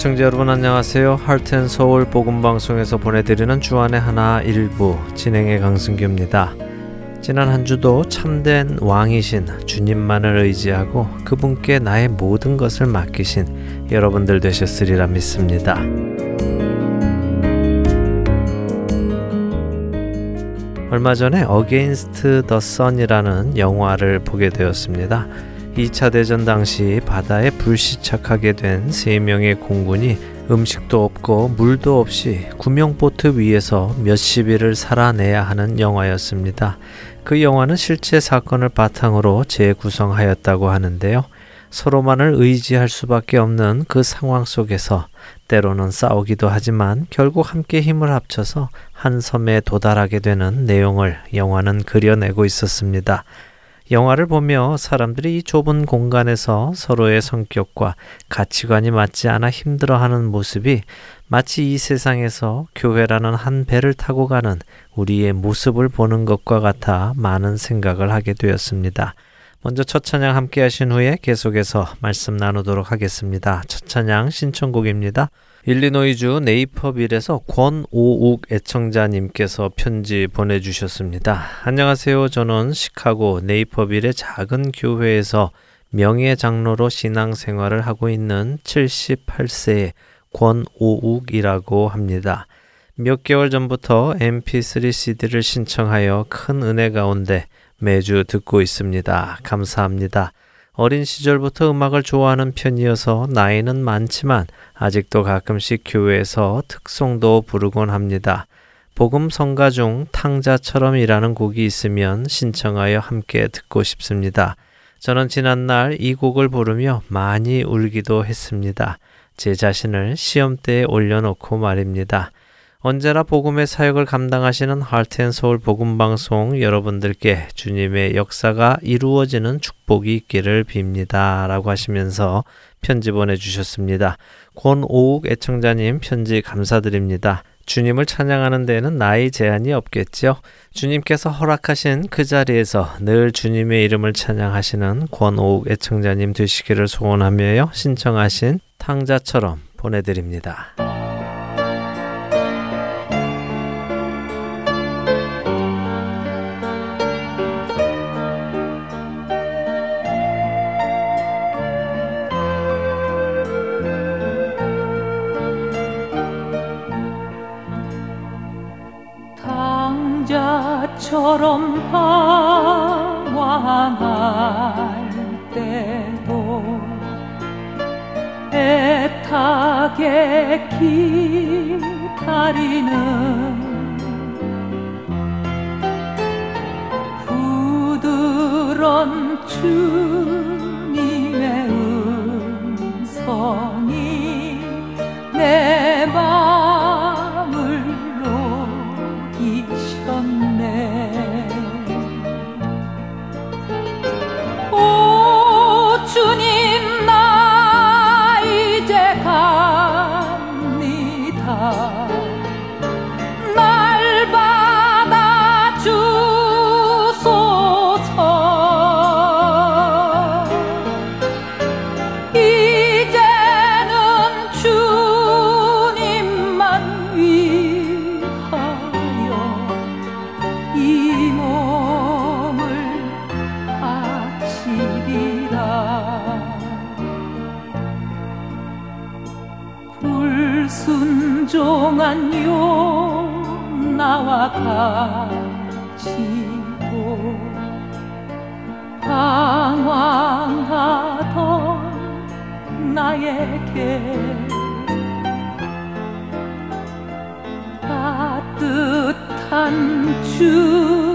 애청자 여러분 안녕하세요. 할텐 서울 복음 방송에서 보내드리는 주안의 하나 일부 진행의 강승규입니다. 지난 한 주도 참된 왕이신 주님만을 의지하고 그분께 나의 모든 것을 맡기신 여러분들 되셨으리라 믿습니다. 얼마 전에 Against the Sun이라는 영화를 보게 되었습니다. 2차 대전 당시 바다에 불시착하게 된세 명의 공군이 음식도 없고 물도 없이 구명보트 위에서 몇십 일을 살아내야 하는 영화였습니다. 그 영화는 실제 사건을 바탕으로 재구성하였다고 하는데요. 서로만을 의지할 수밖에 없는 그 상황 속에서 때로는 싸우기도 하지만 결국 함께 힘을 합쳐서 한 섬에 도달하게 되는 내용을 영화는 그려내고 있었습니다. 영화를 보며 사람들이 이 좁은 공간에서 서로의 성격과 가치관이 맞지 않아 힘들어하는 모습이 마치 이 세상에서 교회라는 한 배를 타고 가는 우리의 모습을 보는 것과 같아 많은 생각을 하게 되었습니다. 먼저 첫 찬양 함께 하신 후에 계속해서 말씀 나누도록 하겠습니다. 첫 찬양 신청곡입니다. 일리노이주 네이퍼빌에서 권오욱 애청자님께서 편지 보내주셨습니다. 안녕하세요. 저는 시카고 네이퍼빌의 작은 교회에서 명예 장로로 신앙생활을 하고 있는 78세의 권오욱이라고 합니다. 몇 개월 전부터 mp3 cd를 신청하여 큰 은혜 가운데 매주 듣고 있습니다. 감사합니다. 어린 시절부터 음악을 좋아하는 편이어서 나이는 많지만 아직도 가끔씩 교회에서 특송도 부르곤 합니다. 복음 성가 중 탕자처럼 이라는 곡이 있으면 신청하여 함께 듣고 싶습니다. 저는 지난날 이 곡을 부르며 많이 울기도 했습니다. 제 자신을 시험대에 올려놓고 말입니다. 언제나 복음의 사역을 감당하시는 할텐서울 복음 방송 여러분들께 주님의 역사가 이루어지는 축복이 있기를 빕니다. 라고 하시면서 편지 보내 주셨습니다. 권오욱 애청자님 편지 감사드립니다. 주님을 찬양하는 데에는 나이 제한이 없겠지요. 주님께서 허락하신 그 자리에서 늘 주님의 이름을 찬양하시는 권오욱 애청자님 되시기를 소원하며 신청하신 탕자처럼 보내드립니다. 처럼 방황할 때도 애타게 기다리는 부드런 주 같이도 방황하던 나에게 따뜻한 주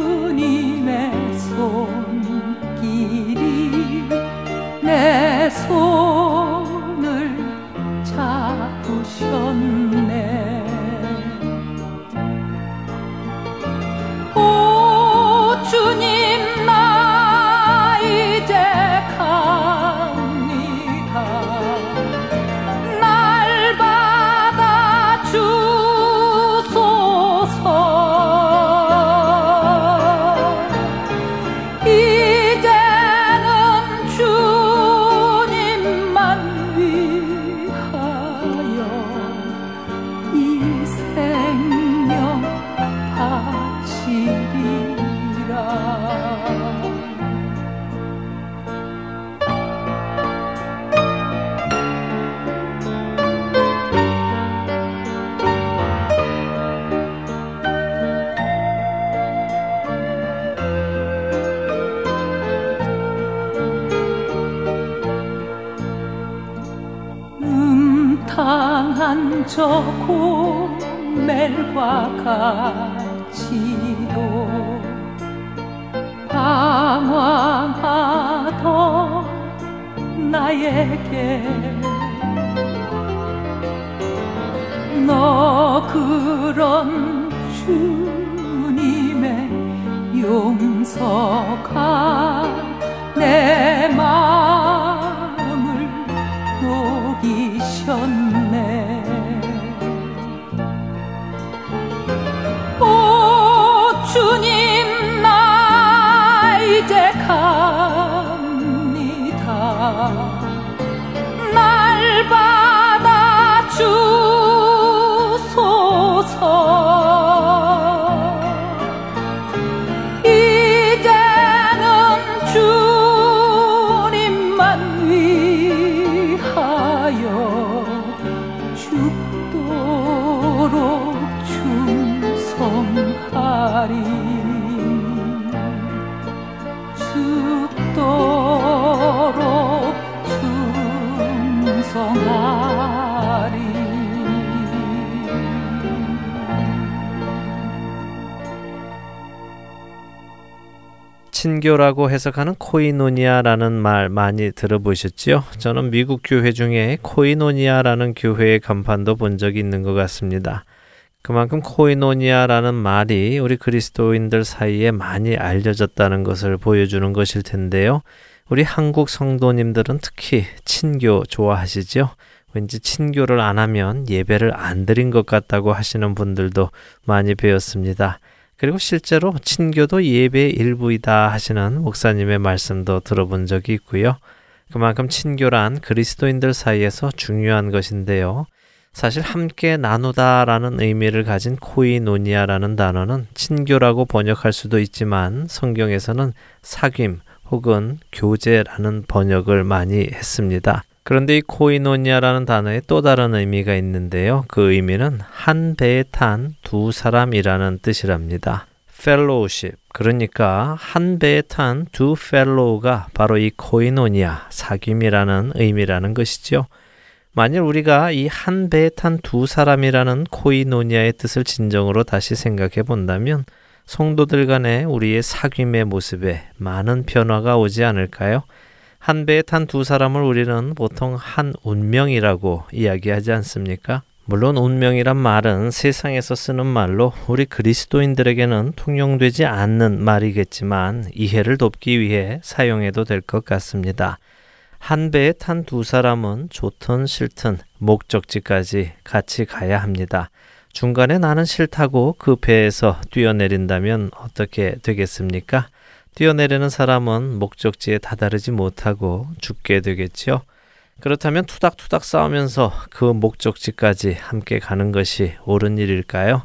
친교라고 해석하는 코이노니아라는 말 많이 들어보셨지요? 저는 미국 교회 중에 코이노니아라는 교회의 간판도 본 적이 있는 것 같습니다. 그만큼 코이노니아라는 말이 우리 그리스도인들 사이에 많이 알려졌다는 것을 보여주는 것일 텐데요. 우리 한국 성도님들은 특히 친교 좋아하시죠? 왠지 친교를 안 하면 예배를 안 드린 것 같다고 하시는 분들도 많이 배웠습니다. 그리고 실제로 친교도 예배의 일부이다 하시는 목사님의 말씀도 들어본 적이 있고요. 그만큼 친교란 그리스도인들 사이에서 중요한 것인데요. 사실 함께 나누다라는 의미를 가진 코이노니아라는 단어는 친교라고 번역할 수도 있지만 성경에서는 사귐 혹은 교제라는 번역을 많이 했습니다. 그런데 이 코이노니아라는 단어에 또 다른 의미가 있는데요. 그 의미는 한 배에 탄 두 사람이라는 뜻이랍니다. fellowship 그러니까 한 배에 탄 두 fellow가 바로 이 코이노니아 사귐이라는 의미라는 것이죠. 만일 우리가 이 한 배에 탄 두 사람이라는 코이노니아의 뜻을 진정으로 다시 생각해 본다면 성도들 간의 우리의 사귐의 모습에 많은 변화가 오지 않을까요? 한 배에 탄 두 사람을 우리는 보통 한 운명이라고 이야기하지 않습니까? 물론 운명이란 말은 세상에서 쓰는 말로 우리 그리스도인들에게는 통용되지 않는 말이겠지만 이해를 돕기 위해 사용해도 될 것 같습니다. 한 배에 탄 두 사람은 좋든 싫든 목적지까지 같이 가야 합니다. 중간에 나는 싫다고 그 배에서 뛰어내린다면 어떻게 되겠습니까? 뛰어내리는 사람은 목적지에 다다르지 못하고 죽게 되겠지요. 그렇다면 투닥투닥 싸우면서 그 목적지까지 함께 가는 것이 옳은 일일까요?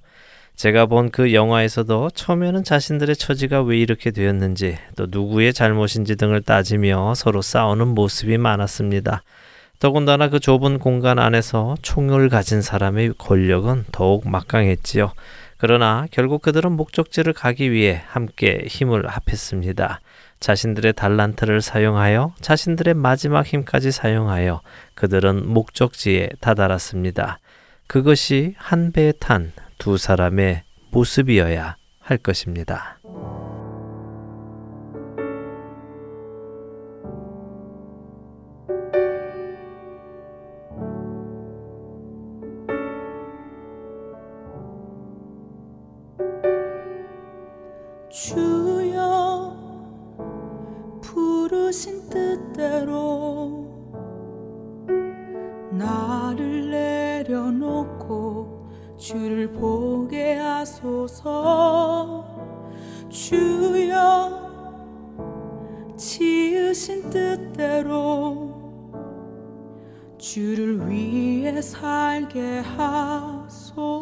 제가 본 그 영화에서도 처음에는 자신들의 처지가 왜 이렇게 되었는지 또 누구의 잘못인지 등을 따지며 서로 싸우는 모습이 많았습니다. 더군다나 그 좁은 공간 안에서 총을 가진 사람의 권력은 더욱 막강했지요. 그러나 결국 그들은 목적지를 가기 위해 함께 힘을 합했습니다. 자신들의 달란트를 사용하여 자신들의 마지막 힘까지 사용하여 그들은 목적지에 다다랐습니다. 그것이 한 배에 탄 두 사람의 모습이어야 할 것입니다. 주여 부르신 뜻대로 나를 내려놓고 주를 보게 하소서. 주여 지으신 뜻대로 주를 위해 살게 하소서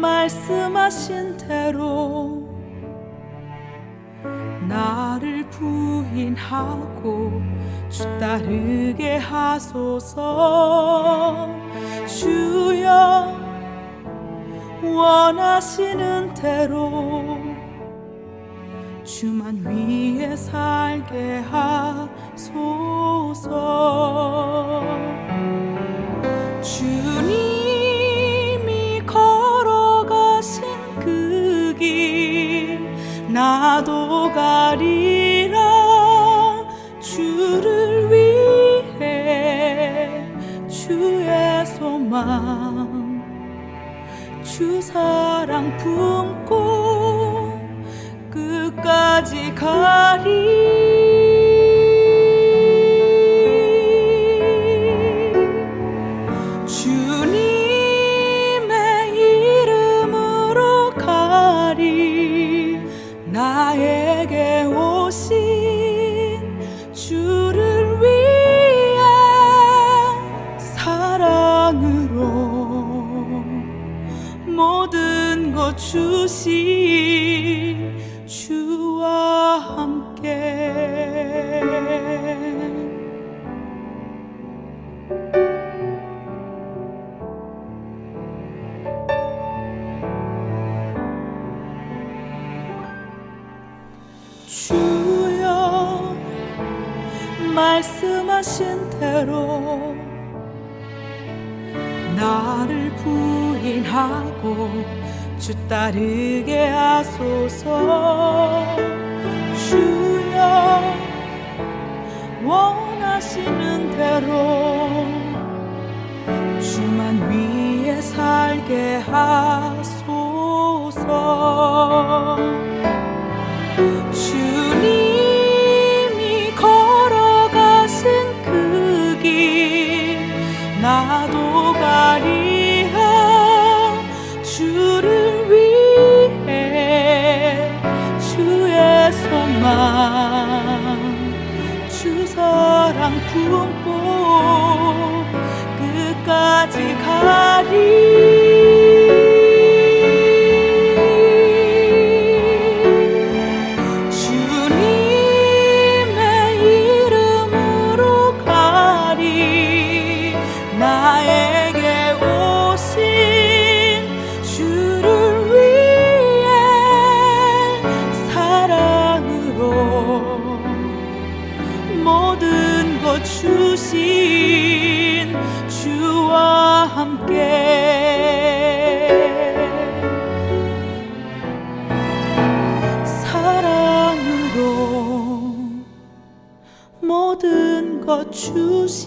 말씀하신 대로 나를 부인하고 주 따르게 하소서. 주여 원하시는 대로 주만 위해 살게 하소서. 주님 나도 가리라. 주를 위해 주의 소망. 주 사랑 품고 끝까지 가리 대로 나를 부인하고 주 따르게 하소서. 주여 원하시는 대로 주만 위해 살게 하소서 함께. 사랑으로 모든 것 주신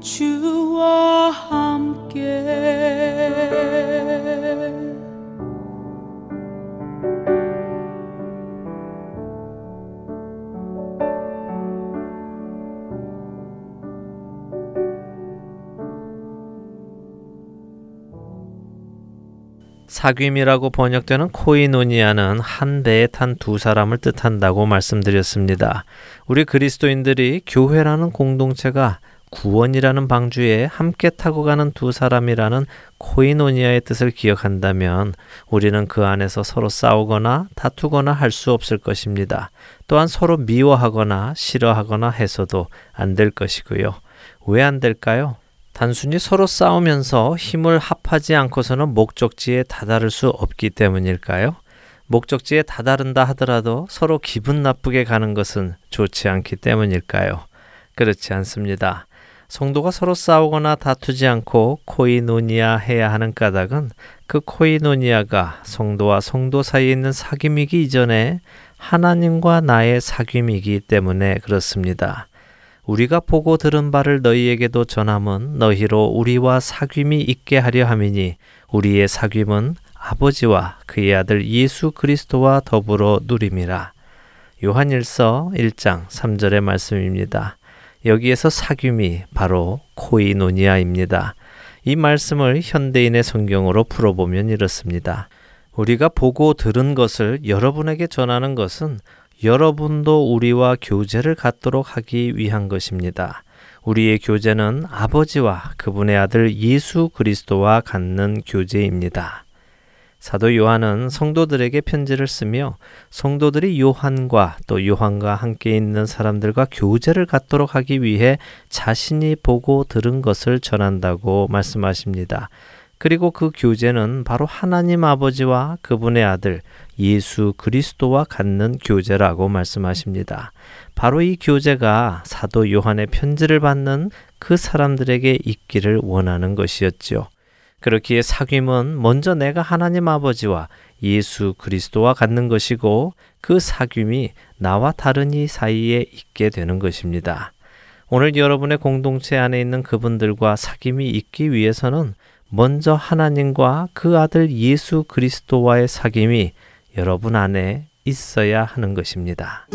주와 함께 사귐이라고 번역되는 코이노니아는 한 배에 탄 두 사람을 뜻한다고 말씀드렸습니다. 우리 그리스도인들이 교회라는 공동체가 구원이라는 방주에 함께 타고 가는 두 사람이라는 코이노니아의 뜻을 기억한다면 우리는 그 안에서 서로 싸우거나 다투거나 할 수 없을 것입니다. 또한 서로 미워하거나 싫어하거나 해서도 안 될 것이고요. 왜 안 될까요? 단순히 서로 싸우면서 힘을 합하지 않고서는 목적지에 다다를 수 없기 때문일까요? 목적지에 다다른다 하더라도 서로 기분 나쁘게 가는 것은 좋지 않기 때문일까요? 그렇지 않습니다. 성도가 서로 싸우거나 다투지 않고 코이노니아 해야 하는 까닭은 그 코이노니아가 성도와 성도 사이에 있는 사귐이기 이전에 하나님과 나의 사귐이기 때문에 그렇습니다. 우리가 보고 들은 바를 너희에게도 전함은 너희로 우리와 사귐이 있게 하려 함이니 우리의 사귐은 아버지와 그의 아들 예수 그리스도와 더불어 누림이라. 요한일서 1장 3절의 말씀입니다. 여기에서 사귐이 바로 코이노니아입니다. 이 말씀을 현대인의 성경으로 풀어보면 이렇습니다. 우리가 보고 들은 것을 여러분에게 전하는 것은 여러분도 우리와 교제를 갖도록 하기 위한 것입니다. 우리의 교제는 아버지와 그분의 아들 예수 그리스도와 갖는 교제입니다. 사도 요한은 성도들에게 편지를 쓰며 성도들이 요한과 또 요한과 함께 있는 사람들과 교제를 갖도록 하기 위해 자신이 보고 들은 것을 전한다고 말씀하십니다. 그리고 그 교제는 바로 하나님 아버지와 그분의 아들 예수 그리스도와 갖는 교제라고 말씀하십니다. 바로 이 교제가 사도 요한의 편지를 받는 그 사람들에게 있기를 원하는 것이었지요. 그렇기에 사귐은 먼저 내가 하나님 아버지와 예수 그리스도와 갖는 것이고 그 사귐이 나와 다른 이 사이에 있게 되는 것입니다. 오늘 여러분의 공동체 안에 있는 그분들과 사귐이 있기 위해서는 먼저 하나님과 그 아들 예수 그리스도와의 사귐이 여러분 안에 있어야 하는 것입니다.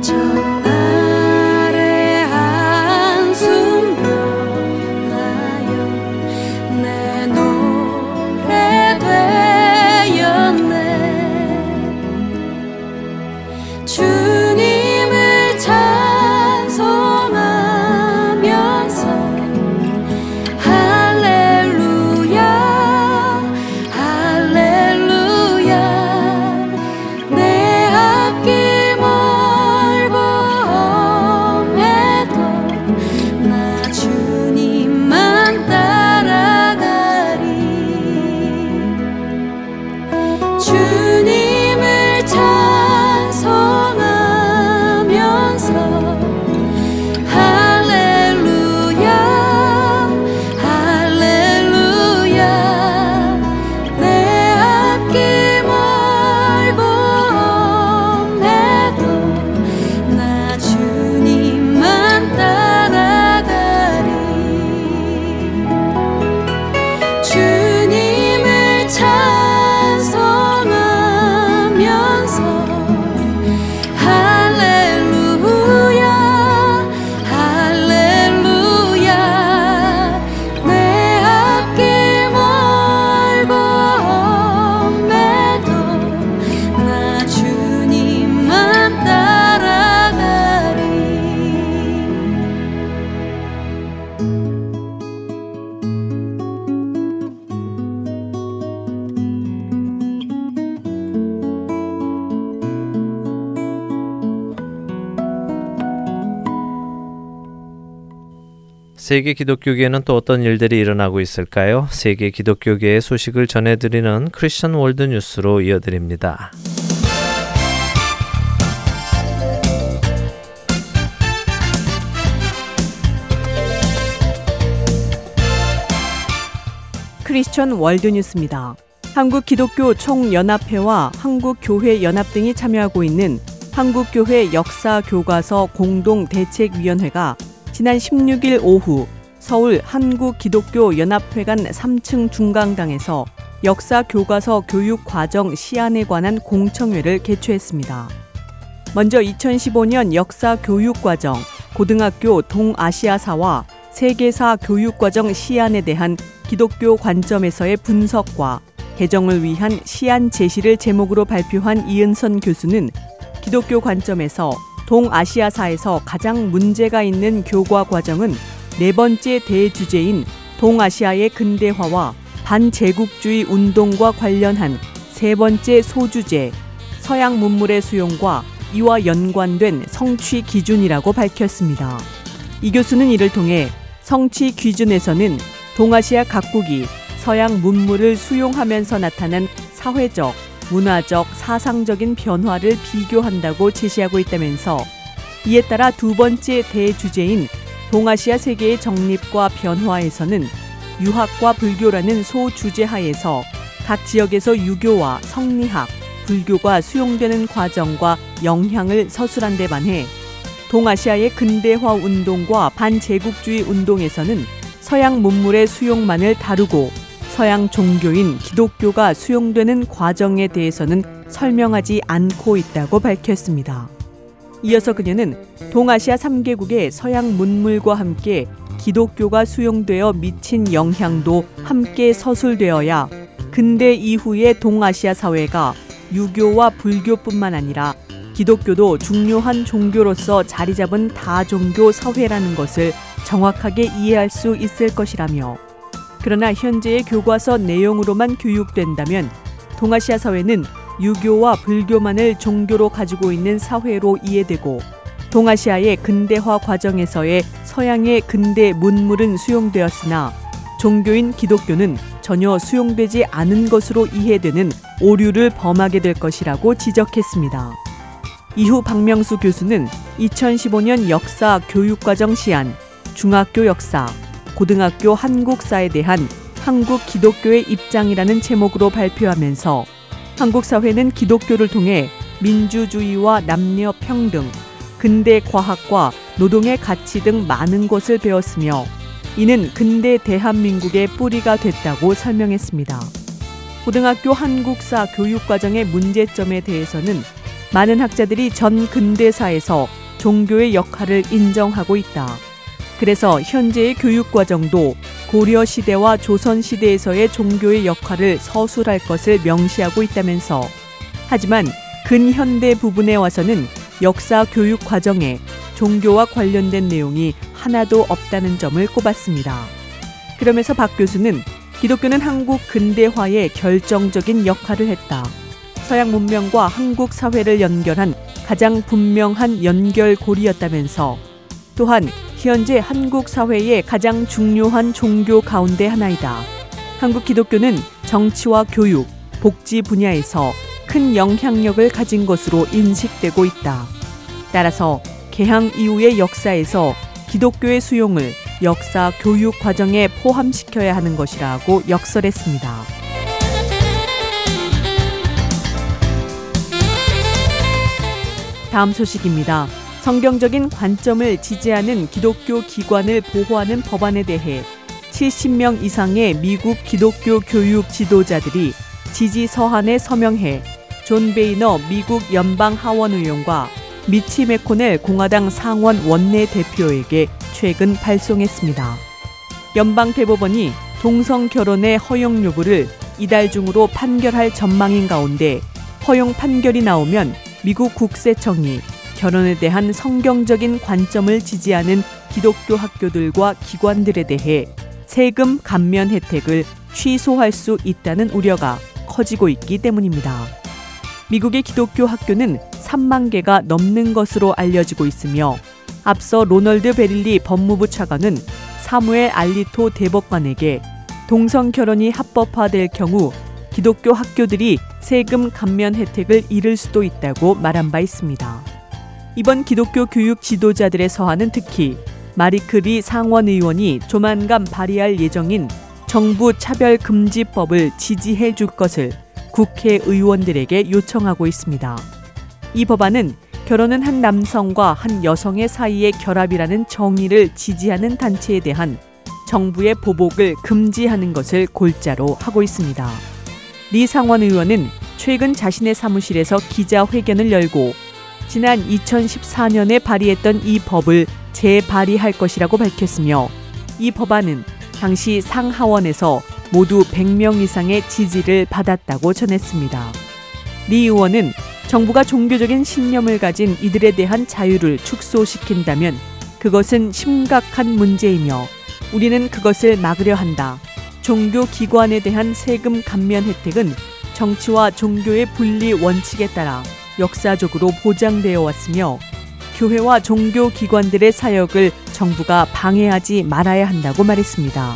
就 세계 기독교계에는 또 어떤 일들이 일어나고 있을까요? 세계 기독교계의 소식을 전해드리는 크리스천 월드 뉴스로 이어드립니다. 크리스천 월드 뉴스입니다. 한국 기독교 총연합회와 한국 교회 연합 등이 참여하고 있는 한국교회 역사 교과서 공동 대책위원회가 지난 16일 오후 서울 한국기독교연합회관 3층 중강당에서 역사 교과서 교육 과정 시안에 관한 공청회를 개최했습니다. 먼저 2015년 역사 교육 과정 고등학교 동아시아사와 세계사 교육 과정 시안에 대한 기독교 관점에서의 분석과 개정을 위한 시안 제시를 제목으로 발표한 이은선 교수는 기독교 관점에서 동아시아사에서 가장 문제가 있는 교과 과정은 네 번째 대주제인 동아시아의 근대화와 반제국주의 운동과 관련한 세 번째 소주제 서양 문물의 수용과 이와 연관된 성취 기준이라고 밝혔습니다. 이 교수는 이를 통해 성취 기준에서는 동아시아 각국이 서양 문물을 수용하면서 나타난 사회적, 문화적, 사상적인 변화를 비교한다고 제시하고 있다면서 이에 따라 두 번째 대주제인 동아시아 세계의 정립과 변화에서는 유학과 불교라는 소주제 하에서 각 지역에서 유교와 성리학, 불교가 수용되는 과정과 영향을 서술한 데 반해 동아시아의 근대화 운동과 반제국주의 운동에서는 서양 문물의 수용만을 다루고 서양 종교인 기독교가 수용되는 과정에 대해서는 설명하지 않고 있다고 밝혔습니다. 이어서 그녀는 동아시아 3개국의 서양 문물과 함께 기독교가 수용되어 미친 영향도 함께 서술되어야 근대 이후의 동아시아 사회가 유교와 불교뿐만 아니라 기독교도 중요한 종교로서 자리 잡은 다종교 사회라는 것을 정확하게 이해할 수 있을 것이라며 그러나 현재의 교과서 내용으로만 교육된다면 동아시아 사회는 유교와 불교만을 종교로 가지고 있는 사회로 이해되고 동아시아의 근대화 과정에서의 서양의 근대 문물은 수용되었으나 종교인 기독교는 전혀 수용되지 않은 것으로 이해되는 오류를 범하게 될 것이라고 지적했습니다. 이후 박명수 교수는 2015년 역사 교육과정 시안, 중학교 역사, 고등학교 한국사에 대한 한국 기독교의 입장이라는 제목으로 발표하면서 한국 사회는 기독교를 통해 민주주의와 남녀 평등, 근대 과학과 노동의 가치 등 많은 것을 배웠으며 이는 근대 대한민국의 뿌리가 됐다고 설명했습니다. 고등학교 한국사 교육과정의 문제점에 대해서는 많은 학자들이 전 근대사에서 종교의 역할을 인정하고 있다. 그래서 현재의 교육과정도 고려 시대와 조선 시대에서의 종교의 역할을 서술할 것을 명시하고 있다면서 하지만 근현대 부분에 와서는 역사 교육 과정에 종교와 관련된 내용이 하나도 없다는 점을 꼽았습니다. 그러면서 박 교수는 기독교는 한국 근대화에 결정적인 역할을 했다. 서양 문명과 한국 사회를 연결한 가장 분명한 연결고리였다면서 또한 현재 한국 사회의 가장 중요한 종교 가운데 하나이다. 한국 기독교는 정치와 교육, 복지 분야에서 큰 영향력을 가진 것으로 인식되고 있다. 따라서 개항 이후의 역사에서 기독교의 수용을 역사 교육 과정에 포함시켜야 하는 것이라고 역설했습니다. 다음 소식입니다. 성경적인 관점을 지지하는 기독교 기관을 보호하는 법안에 대해 70명 이상의 미국 기독교 교육 지도자들이 지지 서한에 서명해 존 베이너 미국 연방 하원 의원과 미치 메코넬 공화당 상원 원내 대표에게 최근 발송했습니다. 연방 대법원이 동성 결혼의 허용 여부를 이달 중으로 판결할 전망인 가운데 허용 판결이 나오면 미국 국세청이 결혼에 대한 성경적인 관점을 지지하는 기독교 학교들과 기관들에 대해 세금 감면 혜택을 취소할 수 있다는 우려가 커지고 있기 때문입니다. 미국의 기독교 학교는 3만 개가 넘는 것으로 알려지고 있으며 앞서 로널드 베릴리 법무부 차관은 사무엘 알리토 대법관에게 동성 결혼이 합법화될 경우 기독교 학교들이 세금 감면 혜택을 잃을 수도 있다고 말한 바 있습니다. 이번 기독교 교육 지도자들의 서한은 특히 마리크리 상원 의원이 조만간 발의할 예정인 정부 차별 금지법을 지지해 줄 것을 국회의원들에게 요청하고 있습니다. 이 법안은 결혼은 한 남성과 한 여성의 사이의 결합이라는 정의를 지지하는 단체에 대한 정부의 보복을 금지하는 것을 골자로 하고 있습니다. 리 상원 의원은 최근 자신의 사무실에서 기자회견을 열고 지난 2014년에 발의했던 이 법을 재발의할 것이라고 밝혔으며 이 법안은 당시 상하원에서 모두 100명 이상의 지지를 받았다고 전했습니다. 리 의원은 정부가 종교적인 신념을 가진 이들에 대한 자유를 축소시킨다면 그것은 심각한 문제이며 우리는 그것을 막으려 한다. 종교 기관에 대한 세금 감면 혜택은 정치와 종교의 분리 원칙에 따라 역사적으로 보장되어 왔으며 교회와 종교 기관들의 사역을 정부가 방해하지 말아야 한다고 말했습니다.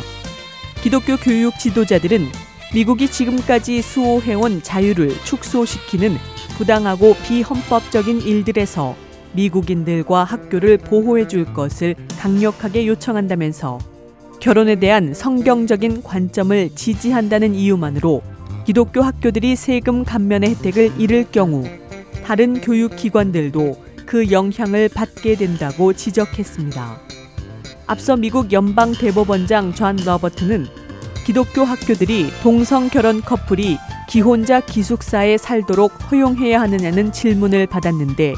기독교 교육 지도자들은 미국이 지금까지 수호해온 자유를 축소시키는 부당하고 비헌법적인 일들에서 미국인들과 학교를 보호해 줄 것을 강력하게 요청한다면서 결혼에 대한 성경적인 관점을 지지한다는 이유만으로 기독교 학교들이 세금 감면의 혜택을 잃을 경우 다른 교육기관들도 그 영향을 받게 된다고 지적했습니다. 앞서 미국 연방 대법원장 존 러버트는 기독교 학교들이 동성 결혼 커플이 기혼자 기숙사에 살도록 허용해야 하느냐는 질문을 받았는데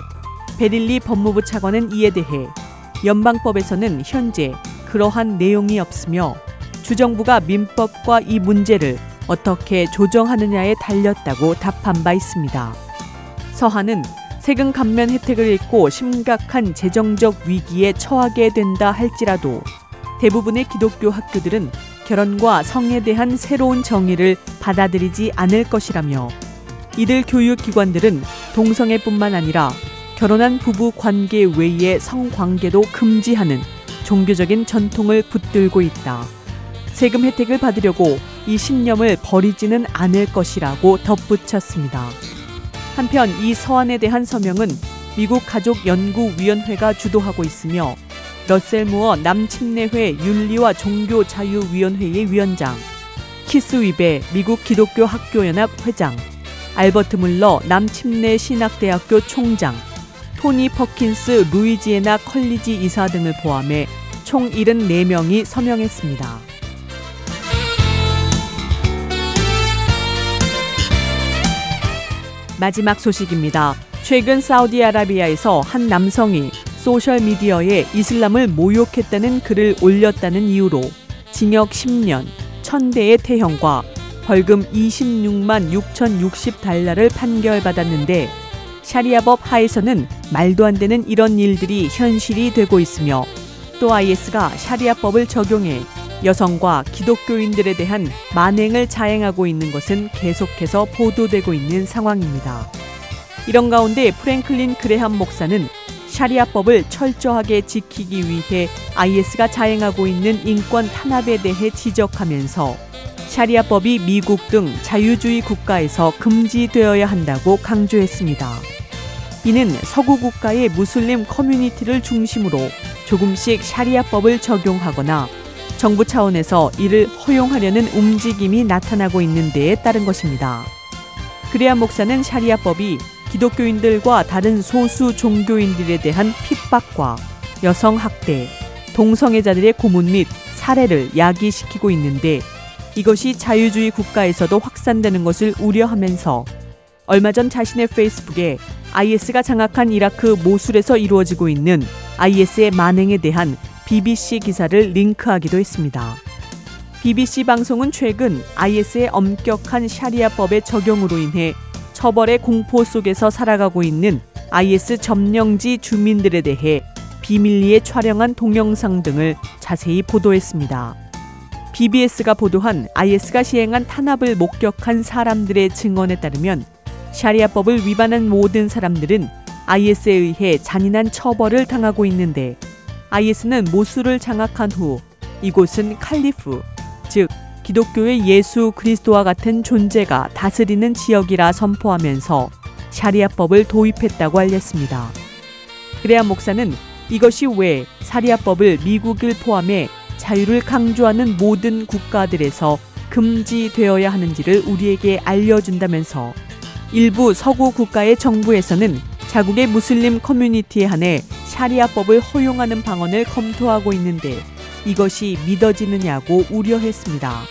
베릴리 법무부 차관은 이에 대해 연방법에서는 현재 그러한 내용이 없으며 주정부가 민법과 이 문제를 어떻게 조정하느냐에 달렸다고 답한 바 있습니다. 서한은 세금 감면 혜택을 잃고 심각한 재정적 위기에 처하게 된다 할지라도 대부분의 기독교 학교들은 결혼과 성에 대한 새로운 정의를 받아들이지 않을 것이라며 이들 교육기관들은 동성애뿐만 아니라 결혼한 부부 관계 외의 성관계도 금지하는 종교적인 전통을 붙들고 있다. 세금 혜택을 받으려고 이 신념을 버리지는 않을 것이라고 덧붙였습니다. 한편 이 서한에 대한 서명은 미국 가족연구위원회가 주도하고 있으며 러셀 무어 남침례회 윤리와 종교자유위원회의 위원장, 키스 위베 미국 기독교 학교연합 회장, 알버트 물러 남침례 신학대학교 총장, 토니 퍼킨스 루이지애나 College 이사 등을 포함해 총 74명이 서명했습니다. 마지막 소식입니다. 최근 사우디아라비아에서 한 남성이 소셜미디어에 이슬람을 모욕했다는 글을 올렸다는 이유로 징역 10년, 1000대의 태형과 벌금 26만 6,060달러를 판결받았는데 샤리아법 하에서는 말도 안 되는 이런 일들이 현실이 되고 있으며 또 IS가 샤리아법을 적용해 여성과 기독교인들에 대한 만행을 자행하고 있는 것은 계속해서 보도되고 있는 상황입니다. 이런 가운데 프랭클린 그레함 목사는 샤리아법을 철저하게 지키기 위해 IS가 자행하고 있는 인권 탄압에 대해 지적하면서 샤리아법이 미국 등 자유주의 국가에서 금지되어야 한다고 강조했습니다. 이는 서구 국가의 무슬림 커뮤니티를 중심으로 조금씩 샤리아법을 적용하거나 정부 차원에서 이를 허용하려는 움직임이 나타나고 있는 데에 따른 것입니다. 그래야 목사는 샤리아법이 기독교인들과 다른 소수 종교인들에 대한 핍박과 여성 학대, 동성애자들의 고문 및 살해를 야기시키고 있는데 이것이 자유주의 국가에서도 확산되는 것을 우려하면서 얼마 전 자신의 페이스북에 IS가 장악한 이라크 모술에서 이루어지고 있는 IS의 만행에 대한 BBC 기사를 링크하기도 했습니다. BBC 방송은 최근 IS의 엄격한 샤리아법의 적용으로 인해 처벌의 공포 속에서 살아가고 있는 IS 점령지 주민들에 대해 비밀리에 촬영한 동영상 등을 자세히 보도했습니다. BBS가 보도한 IS가 시행한 탄압을 목격한 사람들의 증언에 따르면 샤리아법을 위반한 모든 사람들은 IS에 의해 잔인한 처벌을 당하고 있는데 IS는 모수를 장악한 후 이곳은 칼리프, 즉 기독교의 예수 그리스도와 같은 존재가 다스리는 지역이라 선포하면서 샤리아법을 도입했다고 알렸습니다. 그래야 목사는 이것이 왜 샤리아법을 미국을 포함해 자유를 강조하는 모든 국가들에서 금지되어야 하는지를 우리에게 알려준다면서 일부 서구 국가의 정부에서는 자국의 무슬림 커뮤니티에 한해 샤리아법을 허용하는 방안을 검토하고 있는데 이것이 믿어지느냐고 우려했습니다.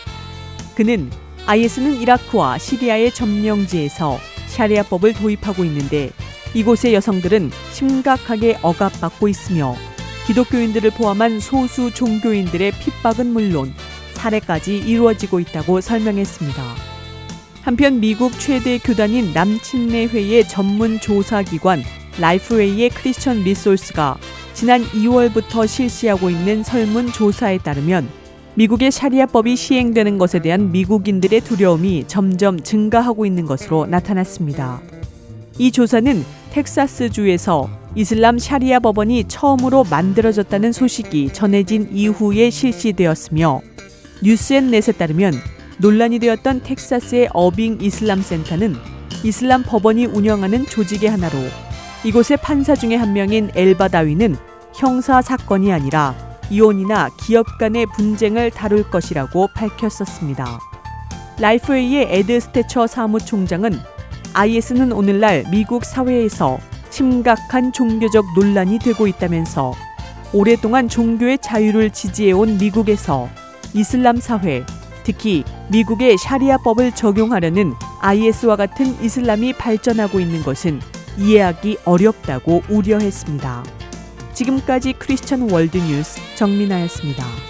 그는 IS는 이라크와 시리아의 점령지에서 샤리아법을 도입하고 있는데 이곳의 여성들은 심각하게 억압받고 있으며 기독교인들을 포함한 소수 종교인들의 핍박은 물론 살해까지 이루어지고 있다고 설명했습니다. 한편 미국 최대 교단인 남침례회의 전문 조사기관 라이프웨이의 크리스천 Resources가 지난 2월부터 실시하고 있는 설문 조사에 따르면 미국의 샤리아법이 시행되는 것에 대한 미국인들의 두려움이 점점 증가하고 있는 것으로 나타났습니다. 이 조사는 텍사스주에서 이슬람 샤리아 법원이 처음으로 만들어졌다는 소식이 전해진 이후에 실시되었으며 뉴스앤넷에 따르면 논란이 되었던 텍사스의 어빙 이슬람 센터는 이슬람 법원이 운영하는 조직의 하나로 이곳의 판사 중에 한 명인 엘바다위는 형사 사건이 아니라 이혼이나 기업 간의 분쟁을 다룰 것이라고 밝혔었습니다. 라이프웨이의 에드 스테처 사무총장은 IS는 오늘날 미국 사회에서 심각한 종교적 논란이 되고 있다면서 오랫동안 종교의 자유를 지지해온 미국에서 이슬람 사회, 특히 미국의 샤리아법을 적용하려는 IS와 같은 이슬람이 발전하고 있는 것은 이해하기 어렵다고 우려했습니다. 지금까지 크리스천 월드 뉴스 정민아였습니다.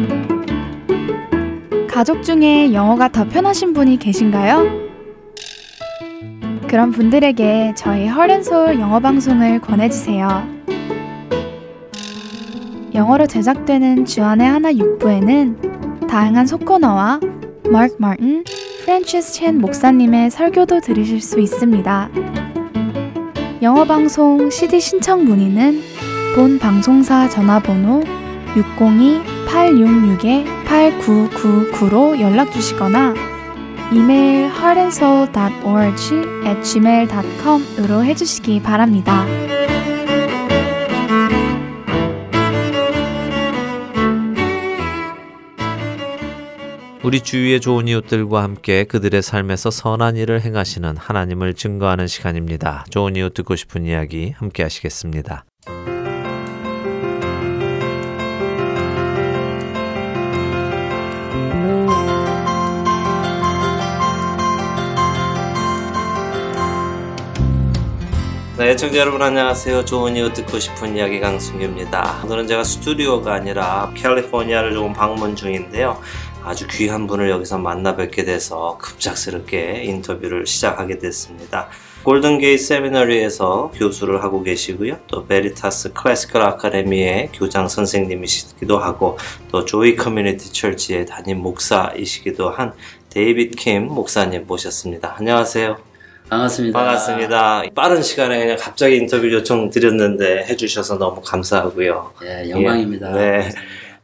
가족 중에 영어가 더 편하신 분이 계신가요? 그런 분들에게 저희 Heart & Soul 영어 방송을 권해주세요. 영어로 제작되는 주안의 하나 6부에는 다양한 속코너와 마크 마틴, 프랜시스 챈 목사님의 설교도 들으실 수 있습니다. 영어 방송 CD 신청 문의는 본 방송사 전화번호 602-866-8999로 연락 주시거나 이메일 heartandsoul.org at gmail.com으로 해주시기 바랍니다. 우리 주위의 좋은 이웃들과 함께 그들의 삶에서 선한 일을 행하시는 하나님을 증거하는 시간입니다. 좋은 이웃 듣고 싶은 이야기 함께 하시겠습니다. 네, 애청자 여러분 안녕하세요. 좋은 이웃 듣고 싶은 이야기 강승규입니다. 오늘은 제가 스튜디오가 아니라 캘리포니아를 조금 방문 중인데요. 아주 귀한 분을 여기서 만나 뵙게 돼서 급작스럽게 인터뷰를 시작하게 됐습니다. Golden Gate Seminary에서 교수를 하고 계시고요. 또 Veritas Classical Academy의 교장 선생님이시기도 하고 또 Joy Community Church의 담임 목사이시기도 한 데이빗 킴 목사님 모셨습니다. 안녕하세요. 반갑습니다. 반갑습니다. 빠른 시간에 그냥 갑자기 인터뷰 요청 드렸는데 해주셔서 너무 감사하고요. 예, 영광입니다. 예, 네.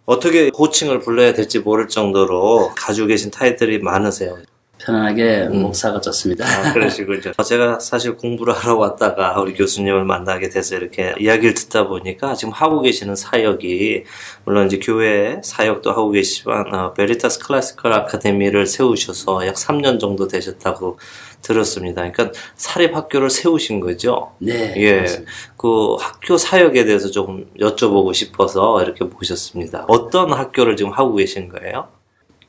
어떻게 호칭을 불러야 될지 모를 정도로 가지고 계신 타이틀이 많으세요. 편안하게 음. 목사가 좋습니다. 아, 그러시군요. 제가 사실 공부를 하러 왔다가 우리 교수님을 만나게 돼서 이렇게 이야기를 듣다 보니까 지금 하고 계시는 사역이 물론 이제 교회 사역도 하고 계시지만 어, 베리타스 클래시컬 아카데미를 세우셔서 약 3년 정도 되셨다고 들었습니다. 그러니까 사립 학교를 세우신 거죠. 네, 예. 그렇습니다. 그 학교 사역에 대해서 조금 여쭤보고 싶어서 이렇게 모셨습니다. 어떤 학교를 지금 하고 계신 거예요?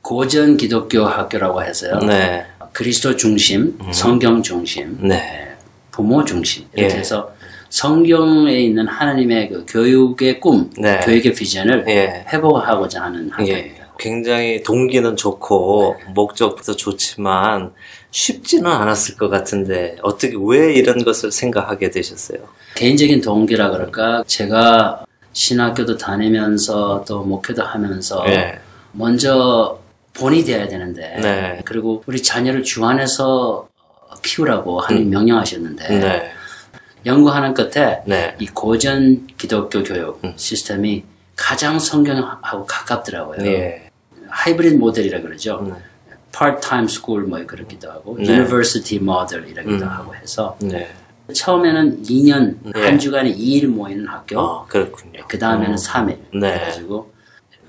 고전 기독교 학교라고 해서요. 네. 그리스도 중심, 성경 중심, 네. 부모 중심 이렇게 예. 해서 성경에 있는 하나님의 그 교육의 꿈, 네. 교육의 비전을 예. 회복하고자 하는 학교입니다. 예. 굉장히 동기는 좋고 목적도 좋지만 쉽지는 않았을 것 같은데 어떻게 왜 이런 것을 생각하게 되셨어요? 개인적인 동기라 그럴까? 제가 신학교도 다니면서 또 목회도 하면서 예. 먼저 본이 돼야 되는데 네. 그리고 우리 자녀를 주 안에서 키우라고 하나님 명령하셨는데 네. 연구하는 끝에 네. 이 고전 기독교 교육 음. 시스템이 가장 성경하고 가깝더라고요. 예. 하이브리드 모델이라 그러죠. 네. Part-time school 뭐 그렇기도 하고 네. university model 이라기도 음. 하고 해서 네. 처음에는 2년 네. 한 주간에 2일 모이는 학교 아, 그렇군요. 그 다음에는 어. 3일 네. 그래가지고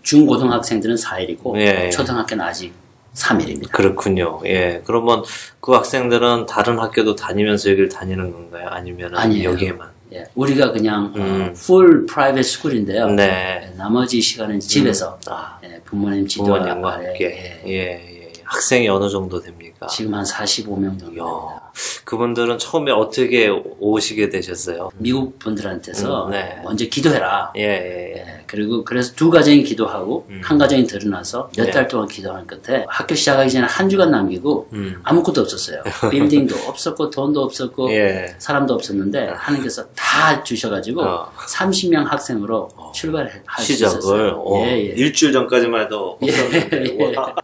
중고등학생들은 4일이고 예. 초등학교는 아직 3일입니다. 그렇군요. 예. 그러면 그 학생들은 다른 학교도 다니면서 여기를 다니는 건가요? 아니면. 여기에만? 예, 우리가 그냥 음. 어, full private school인데요. 네. 예, 나머지 시간은 집에서 아, 예, 부모님 지도 아래. 예, 예, 예. 학생이 어느 정도 됩니까? 지금 한 45명 정도. 야, 그분들은 처음에 어떻게 오시게 되셨어요? 미국 분들한테서 음, 네. 먼저 기도해라. 예, 예, 예. 예, 그리고 그래서 두 가정이 기도하고 음. 한 가정이 드러나서 몇 네. 달 동안 기도한 끝에 학교 시작하기 전에 한 주간 남기고 음. 아무것도 없었어요. 빌딩도 없었고 돈도 없었고 예. 사람도 없었는데 하나님께서 다 주셔가지고 어. 30명 학생으로 출발할 수 시작을. 어, 예, 예. 일주일 전까지만 해도 예. 없었는데 와,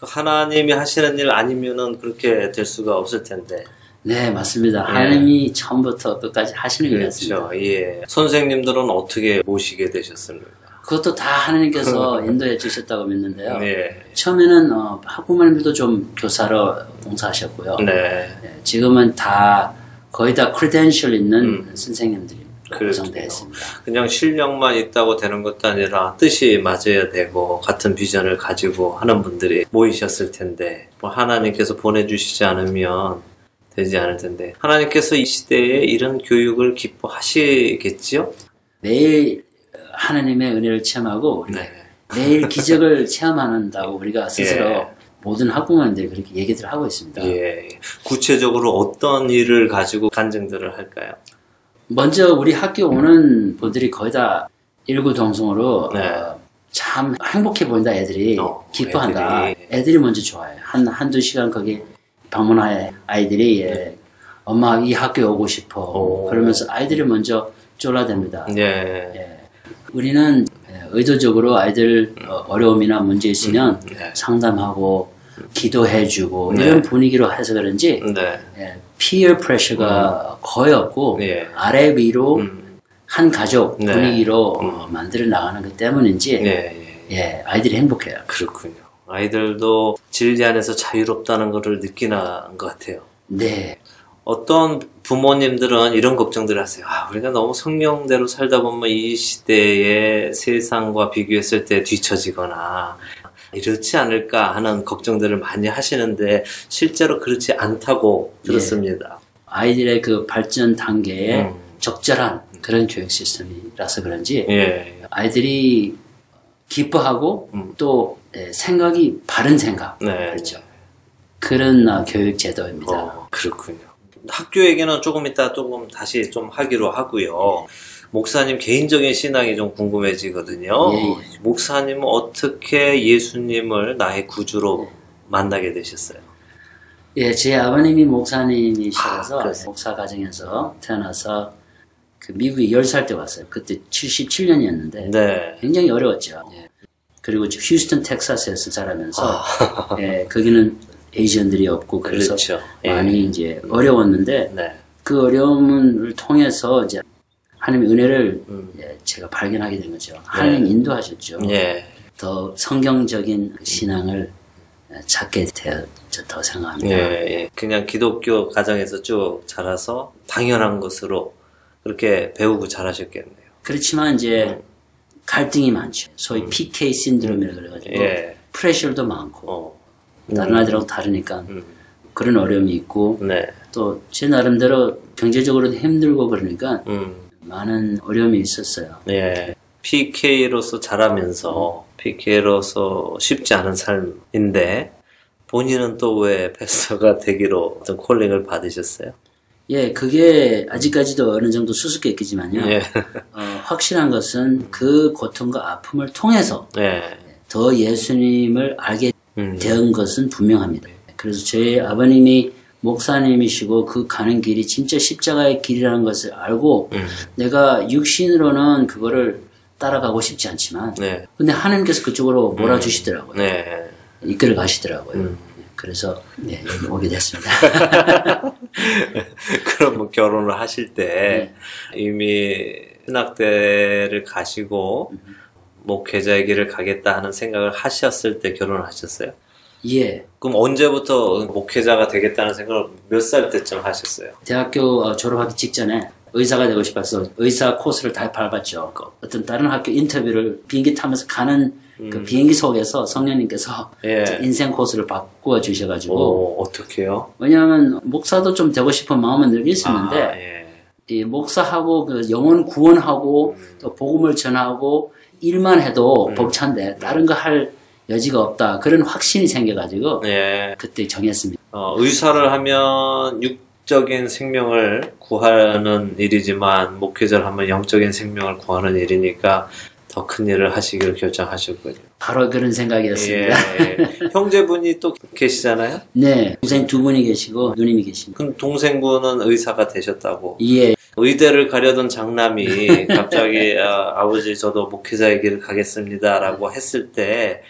하나님이 하시는 일 아니면은 그렇게 될 수가 없을 텐데 네, 맞습니다. 예. 하나님이 처음부터 끝까지 하시는. 그렇죠 예 선생님들은 어떻게 모시게 되셨습니까 그것도 다 하나님께서 인도해 주셨다고 믿는데요. 네, 처음에는 어, 학부모님들도 좀 교사로 봉사하셨고요. 네. 예, 지금은 다 거의 다 크리덴셜 있는 음. 그렇군요. 구성되어 있습니다. 그냥 실력만 있다고 되는 것도 아니라 뜻이 맞아야 되고 같은 비전을 가지고 하는 분들이 모이셨을 텐데 뭐 하나님께서 보내주시지 않으면 되지 않을 텐데 하나님께서 이 시대에 이런 교육을 기뻐하시겠지요? 매일 하나님의 은혜를 체험하고 네. 매일 기적을 체험한다고 우리가 스스로 예. 모든 학부모님들이 그렇게 얘기들 하고 있습니다. 예. 구체적으로 어떤 일을 가지고 간증들을 할까요? 먼저 우리 학교 오는 분들이 거의 다 일구 동성으로 네. 어, 참 행복해 보인다 애들이 어, 기뻐한다. 애들이. 애들이. 먼저 좋아해요. 한 한두 시간 거기 방문할 아이들이 예, 엄마 이 학교에 오고 싶어 오. 그러면서 아이들이 먼저 쫄라댑니다. 예. 예. 우리는 예, 의도적으로 아이들 어, 어려움이나 문제 있으면 네. 상담하고 기도해주고 네. 이런 분위기로 해서 그런지 네. 예, peer pressure가 거의 없고 예. 아래 위로 음. 한 가족 네. 분위기로 어, 만들어 나가는 것 때문인지 예, 예. 예, 아이들이 행복해요. 그렇군요. 아이들도 진리 안에서 자유롭다는 것을 느끼는 것 같아요. 네, 어떤 부모님들은 이런 걱정들을 하세요. 아, 우리가 너무 성령대로 살다 보면 이 시대의 세상과 비교했을 때 뒤처지거나 이렇지 않을까 하는 걱정들을 많이 하시는데 실제로 그렇지 않다고 예. 들었습니다. 아이들의 그 발전 단계에 음. 적절한 그런 교육 시스템이라서 그런지 예. 아이들이 기뻐하고 음. 또 예, 생각이 바른 생각 네. 그렇죠. 그런 어, 교육 제도입니다. 어, 그렇군요. 학교 얘기는 조금 이따 조금 다시 좀 하기로 하고요. 목사님 개인적인 신앙이 좀 궁금해지거든요. 예, 예. 목사님은 어떻게 예수님을 나의 구주로 만나게 되셨어요? 예, 제 아버님이 목사님이셔서 아? 목사 가정에서 태어나서 그 미국에 10살 때 왔어요. 그때 77년이었는데 네. 굉장히 어려웠죠. 예. 그리고 저 휴스턴 텍사스에서 자라면서 아. 예, 거기는 에이전들이 없고 그래서 그렇죠. 예. 많이 이제 어려웠는데 네. 그 어려움을 통해서 이제 하나님의 은혜를 음. 예, 제가 발견하게 된 거죠. 하나님 인도하셨죠. 예. 더 성경적인 신앙을 찾게 되었다 생각합니다. 예, 예. 그냥 기독교 가정에서 쭉 자라서 당연한 것으로 그렇게 배우고 자라셨겠네요. 그렇지만 이제 갈등이 많죠. 소위 PK 신드롬이라 그래가지고 음. 예. 프레셔도 많고 어. 다른 아이들하고 다르니까 음. 그런 어려움이 있고 네. 또제 나름대로 경제적으로도 힘들고 그러니까 음. 많은 어려움이 있었어요. 예. PK로서 자라면서 PK로서 쉽지 않은 삶인데 본인은 또 왜 패스터가 되기로 어떤 콜링을 받으셨어요? 예, 그게 아직까지도 어느 정도 수수께끼지만요. 예. 어, 확실한 것은 그 고통과 아픔을 통해서 예. 더 예수님을 알게 음. 된 것은 분명합니다. 그래서 저희 아버님이 목사님이시고 그 가는 길이 진짜 십자가의 길이라는 것을 알고 음. 내가 육신으로는 그거를 따라가고 싶지 않지만 네. 근데 하나님께서 그쪽으로 몰아주시더라고요. 네. 이끌어 가시더라고요. 음. 그래서 네, 여기 오게 됐습니다. 그럼 뭐 결혼을 하실 때 네. 이미 신학대를 가시고 목회자의 길을 가겠다 하는 생각을 하셨을 때 결혼을 하셨어요? 예. 그럼 언제부터 목회자가 되겠다는 생각을 몇 살 때쯤 하셨어요? 대학교 어, 졸업하기 직전에 의사가 되고 싶어서 의사 코스를 다 밟았죠. 그 어떤 다른 학교 인터뷰를 비행기 타면서 가는 그 비행기 속에서 성령님께서 음. 예. 인생 코스를 바꾸어 주셔가지고 오, 어떻게요? 왜냐하면 목사도 좀 되고 싶은 마음은 늘 있었는데 아, 예. 이 목사하고 그 영혼 구원하고 또 복음을 전하고 일만 해도 음. 벅찬데 다른 거 할 여지가 없다 그런 확신이 생겨가지고 예. 그때 정했습니다. 어, 의사를 하면 육적인 생명을 구하는 일이지만 목회자를 하면 영적인 생명을 구하는 일이니까 더 큰 일을 하시기를 결정하셨군요. 바로 그런 생각이었습니다. 예. 형제분이 또 계시잖아요. 네, 동생 두 분이 계시고 누님이 계십니다. 그럼 동생분은 의사가 되셨다고. 예, 의대를 가려던 장남이 갑자기 아, 버지 저도 목회자의 길을 가겠습니다라고 했을 때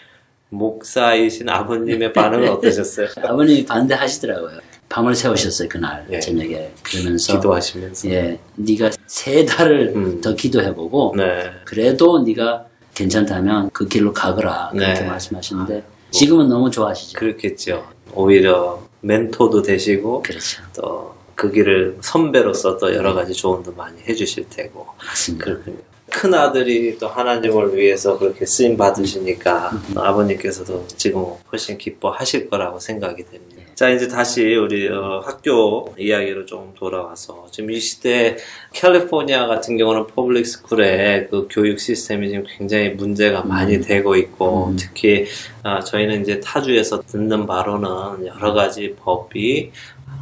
목사이신 아버님의 반응은 어떠셨어요? 아버님이 반대하시더라고요. 밤을 새우셨어요 그날 예. 저녁에 그러면서 기도하시면서. 예, 네가 세 달을 음. 더 기도해보고 네. 그래도 네가 괜찮다면 그 길로 가거라 그렇게 네. 말씀하시는데 지금은 너무 좋아하시죠. 그렇겠죠. 오히려 멘토도 되시고 그렇죠, 또 그 길을 선배로서 또 여러 가지 조언도 많이 해주실 테고 맞습니다. 그렇군요. 큰 아들이 또 하나님을 위해서 그렇게 쓰임 받으시니까 음. 아버님께서도 지금 훨씬 기뻐하실 거라고 생각이 됩니다. 자 이제 다시 우리 어, 학교 이야기로 좀 돌아와서 지금 이 시대 캘리포니아 같은 경우는 public school의 그 교육 시스템이 지금 굉장히 문제가 많이 되고 있고 음. 특히 아, 저희는 이제 타주에서 듣는 바로는 여러 가지 법이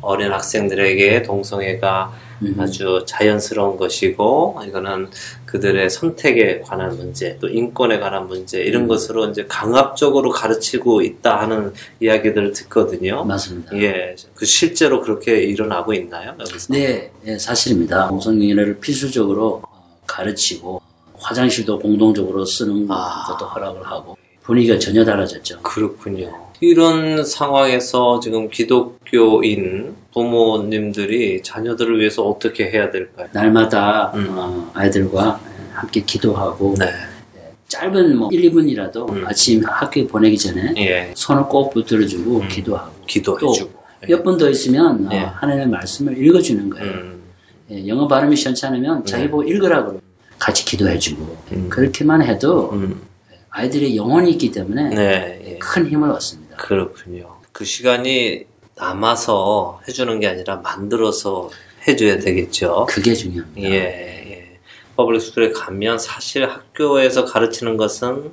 어린 학생들에게 동성애가 음. 아주 자연스러운 것이고 이거는 그들의 선택에 관한 문제 또 인권에 관한 문제 이런 음. 것으로 이제 강압적으로 가르치고 있다 하는 이야기들을 듣거든요. 맞습니다. 예, 그 실제로 그렇게 일어나고 있나요? 여기서? 네, 예, 사실입니다. 동성연애를 필수적으로 어, 가르치고 화장실도 공동적으로 쓰는 아. 것도 허락을 하고 분위기가 전혀 달라졌죠. 그렇군요. 이런 상황에서 지금 기독교인 부모님들이 자녀들을 위해서 어떻게 해야 될까요? 날마다 음. 어, 아이들과 함께 기도하고 네, 짧은 뭐 1, 2분이라도 음. 아침 학교에 보내기 전에 예, 손을 꼭 붙들어주고 음. 기도하고 기도해주고. 몇번더 있으면 예. 어, 하나님의 말씀을 읽어주는 거예요. 음, 예, 영어 발음이 시원찮으면 자기 네. 보고 읽으라고 같이 기도해주고 음. 그렇게만 해도 음, 아이들의 영혼이 있기 때문에 네, 예. 큰 힘을 얻습니다. 그렇군요. 그 시간이 남아서 해주는 게 아니라 만들어서 해줘야 되겠죠. 그게 중요합니다. 예, 예. public school에 가면 사실 학교에서 가르치는 것은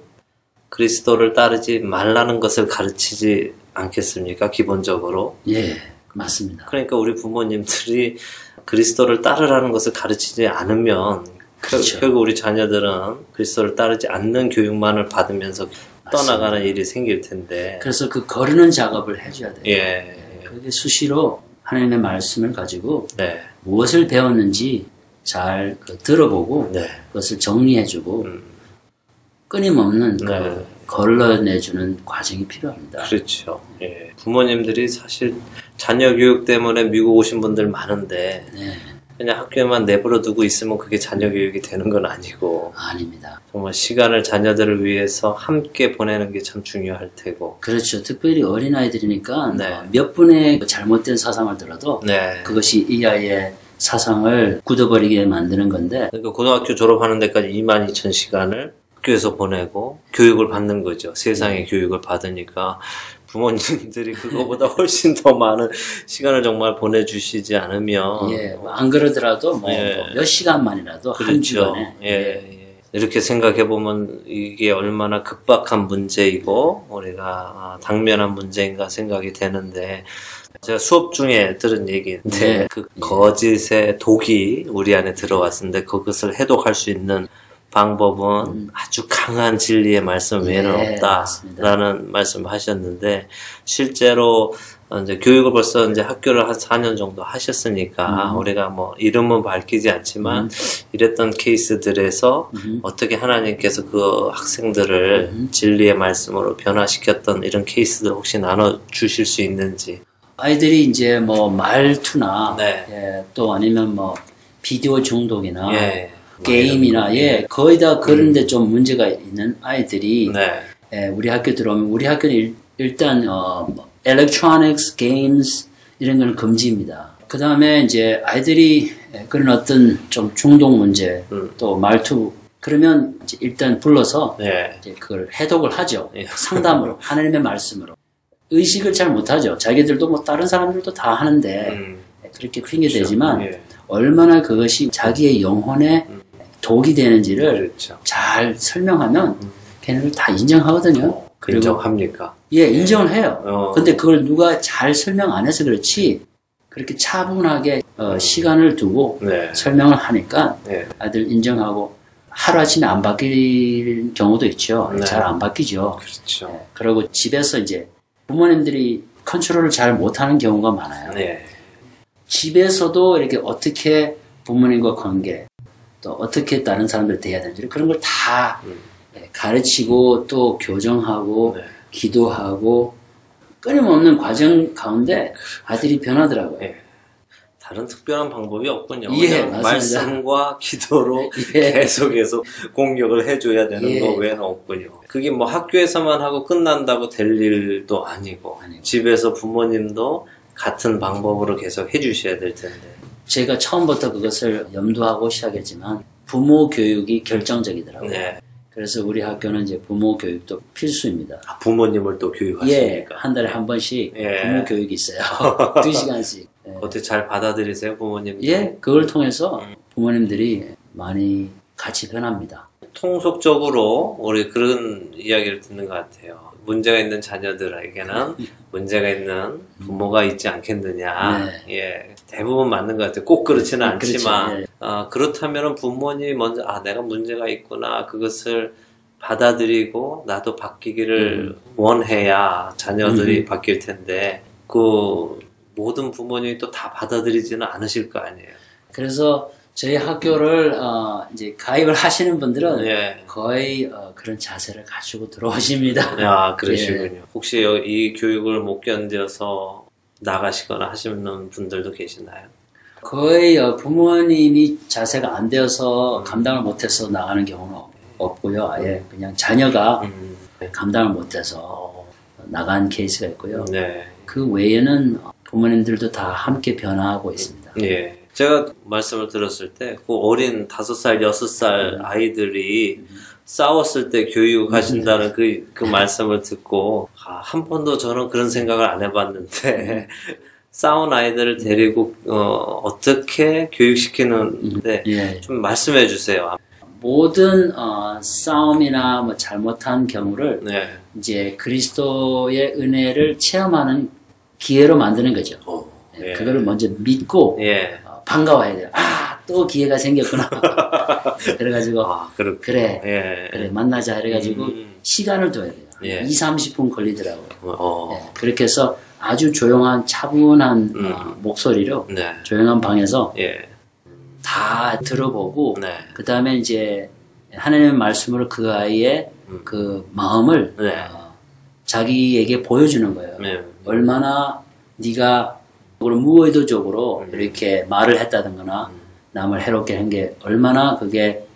그리스도를 따르지 말라는 것을 가르치지 않겠습니까? 기본적으로. 예, 맞습니다. 그러니까 우리 부모님들이 그리스도를 따르라는 것을 가르치지 않으면 결- 그렇죠. 결국 우리 자녀들은 그리스도를 따르지 않는 교육만을 받으면서 떠나가는 일이 생길 텐데. 그래서 그 거르는 작업을 해줘야 돼요. 예. 그게 수시로 하나님의 말씀을 가지고 네. 무엇을 배웠는지 잘 그 들어보고 네. 그것을 정리해주고 음. 끊임없는 그 네. 걸러내주는 과정이 필요합니다. 그렇죠. 예. 부모님들이 사실 자녀 교육 때문에 미국 오신 분들 많은데 네, 그냥 학교에만 내버려 두고 있으면 그게 자녀 교육이 되는 건 아니고 아닙니다. 정말 시간을 자녀들을 위해서 함께 보내는 게 참 중요할 테고. 그렇죠. 특별히 어린아이들이니까 네. 어, 몇 분의 그 잘못된 사상을 들어도 네. 그것이 이 아이의 사상을 굳어버리게 만드는 건데 그러니까 고등학교 졸업하는 데까지 2만 2천 시간을 학교에서 보내고 교육을 받는 거죠. 세상의 교육을 받으니까 부모님들이 그거보다 훨씬 더 많은 시간을 정말 보내주시지 않으면 예, 뭐안 그러더라도 뭐 예. 몇 시간만이라도 한 그렇죠. 주간에 예, 예. 이렇게 생각해 보면 이게 얼마나 급박한 문제이고 우리가 아, 당면한 문제인가 생각이 되는데 제가 수업 중에 들은 얘기인데 네. 그 거짓의 독이 우리 안에 들어왔는데 그것을 해독할 수 있는 방법은 아주 강한 진리의 말씀 외에는 음. 네, 없다라는 말씀을 하셨는데 실제로 어, 이제 교육을 벌써 이제 학교를 한 4년 정도 하셨으니까 음. 우리가 뭐 이름은 밝히지 않지만 이랬던 케이스들에서 음. 어떻게 하나님께서 그 학생들을 음. 진리의 말씀으로 변화시켰던 이런 케이스들 혹시 나눠 주실 수 있는지. 아이들이 이제 뭐 말투나 네. 예, 또 아니면 뭐 비디오 중독이나 예. 게임이나 예 거의 다 그런데 좀 문제가 있는 아이들이 네. 예, 우리 학교 들어오면 우리 학교는 일, 일단 어, 뭐, electronics, games 이런 거는 금지입니다. 그 다음에 이제 아이들이 그런 어떤 좀 중독 문제 음. 또 말투 그러면 일단 불러서 네. 그걸 해독을 하죠. 예. 상담으로 하나님의 말씀으로 의식을 잘 못하죠. 자기들도 뭐 다른 사람들도 다 하는데 음. 그렇게 핑계 대지만 예. 얼마나 그것이 자기의 영혼에 독이 되는지를 그렇죠. 잘 설명하면 걔네들 다 인정하거든요. 그리고 인정합니까? 예 인정을 해요. 어. 근데 그걸 누가 잘 설명 안 해서 그렇지 그렇게 차분하게 어, 시간을 두고 네. 설명을 하니까 네. 아들 인정하고 하루아침에 안 바뀔 경우도 있죠. 네. 잘안 바뀌죠. 그렇죠. 예, 그리고 집에서 이제 부모님들이 컨트롤을 잘 못하는 경우가 많아요. 네. 집에서도 이렇게 어떻게 부모님과 관계 또 어떻게 다른 사람들 대해야 되는지 그런 걸다 음. 가르치고 또 교정하고 네. 기도하고 끊임없는 과정 가운데 아들이 변하더라고요. 예. 다른 특별한 방법이 없군요. 예. 말씀과 기도로 예. 계속해서 공격을 해줘야 되는 예. 거 외에는 없군요. 그게 뭐 학교에서만 하고 끝난다고 될 일도 아니고 아니고. 집에서 부모님도 같은 방법으로 계속 해주셔야 될 텐데. 제가 처음부터 그것을 염두하고 시작했지만 부모 교육이 결정적이더라고요. 네. 그래서 우리 학교는 이제 부모 교육도 필수입니다. 아, 부모님을 또 예, 교육하십니까? 한 달에 한 번씩 예. 부모 교육이 있어요. 두 시간씩. 예. 어떻게 잘 받아들이세요, 부모님? 예, 그걸 통해서 음. 부모님들이 많이 같이 변합니다. 통속적으로 우리 그런 이야기를 듣는 것 같아요. 문제가 있는 자녀들에게는 문제가 있는 부모가 있지 않겠느냐. 예, 대부분 맞는 것 같아요. 꼭 그렇지는 그렇죠. 않지만 예. 아, 그렇다면 부모님이 먼저 아 내가 문제가 있구나 그것을 받아들이고 나도 바뀌기를 원해야 자녀들이 음. 바뀔 텐데 그 모든 부모님이 또 다 받아들이지는 않으실 거 아니에요. 그래서 저희 학교를 어, 이제 가입을 하시는 분들은 예. 거의 어, 그런 자세를 가지고 들어오십니다. 야, 그러시군요. 예. 혹시 여- 이 교육을 못 견뎌서 나가시거나 하시는 분들도 계시나요? 거의 어, 부모님이 자세가 안 되어서 음. 감당을 못해서 나가는 경우는 없- 없고요. 아예 그냥 자녀가 음, 감당을 못해서 나간 케이스가 있고요. 네. 그 외에는 부모님들도 다 함께 변화하고 있습니다. 예. 제가 말씀을 들었을 때, 그 어린 다섯 살, 여섯 살 음. 아이들이 싸웠을 때 교육하신다는 그, 그 말씀을 듣고, 아, 한 번도 저는 그런 생각을 안 해봤는데, 싸운 아이들을 데리고, 어, 떻게 교육시키는데, 예. 좀 말씀해 주세요. 모든 어, 싸움이나 뭐 잘못한 경우를 네. 이제 그리스도의 은혜를 체험하는 기회로 만드는 거죠. 오, 예, 예. 그거를 먼저 믿고 예. 어, 반가워야 돼요. 아, 또 기회가 생겼구나. 그래가지고 아, 그래, 예. 그래 만나자 해가지고 음. 시간을 둬야 돼요. 예. 2, 30분 걸리더라고요. 어, 예, 그렇게 해서 아주 조용한 차분한 음. 어, 목소리로 네. 조용한 방에서 예. 다 들어보고 네. 그 다음에 이제 하나님의 말씀으로 그 아이의 음. 그 마음을 네. 어, 자기에게 보여주는 거예요. 네. 얼마나 네가 무의도적으로 음. 이렇게 말을 했다든거나 남을 해롭게 한 게 얼마나 그게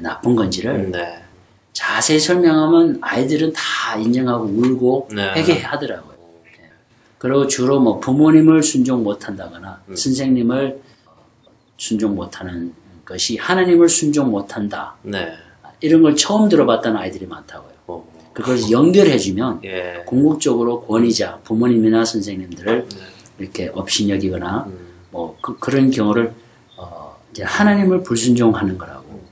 나쁜 건지를 네. 자세히 설명하면 아이들은 다 인정하고 울고 네. 회개하더라고요. 예. 그리고 주로 뭐 부모님을 순종 못한다거나 음. 선생님을 순종 못하는 것이 하나님을 순종 못한다. 네. 이런 걸 처음 들어봤다는 아이들이 많다고요. 어, 그걸 연결해주면 예. 궁극적으로 권위자, 부모님이나 선생님들을 네. 이렇게 업신여기거나 음. 뭐 그, 런 경우를 하나님을 불순종하는 거라고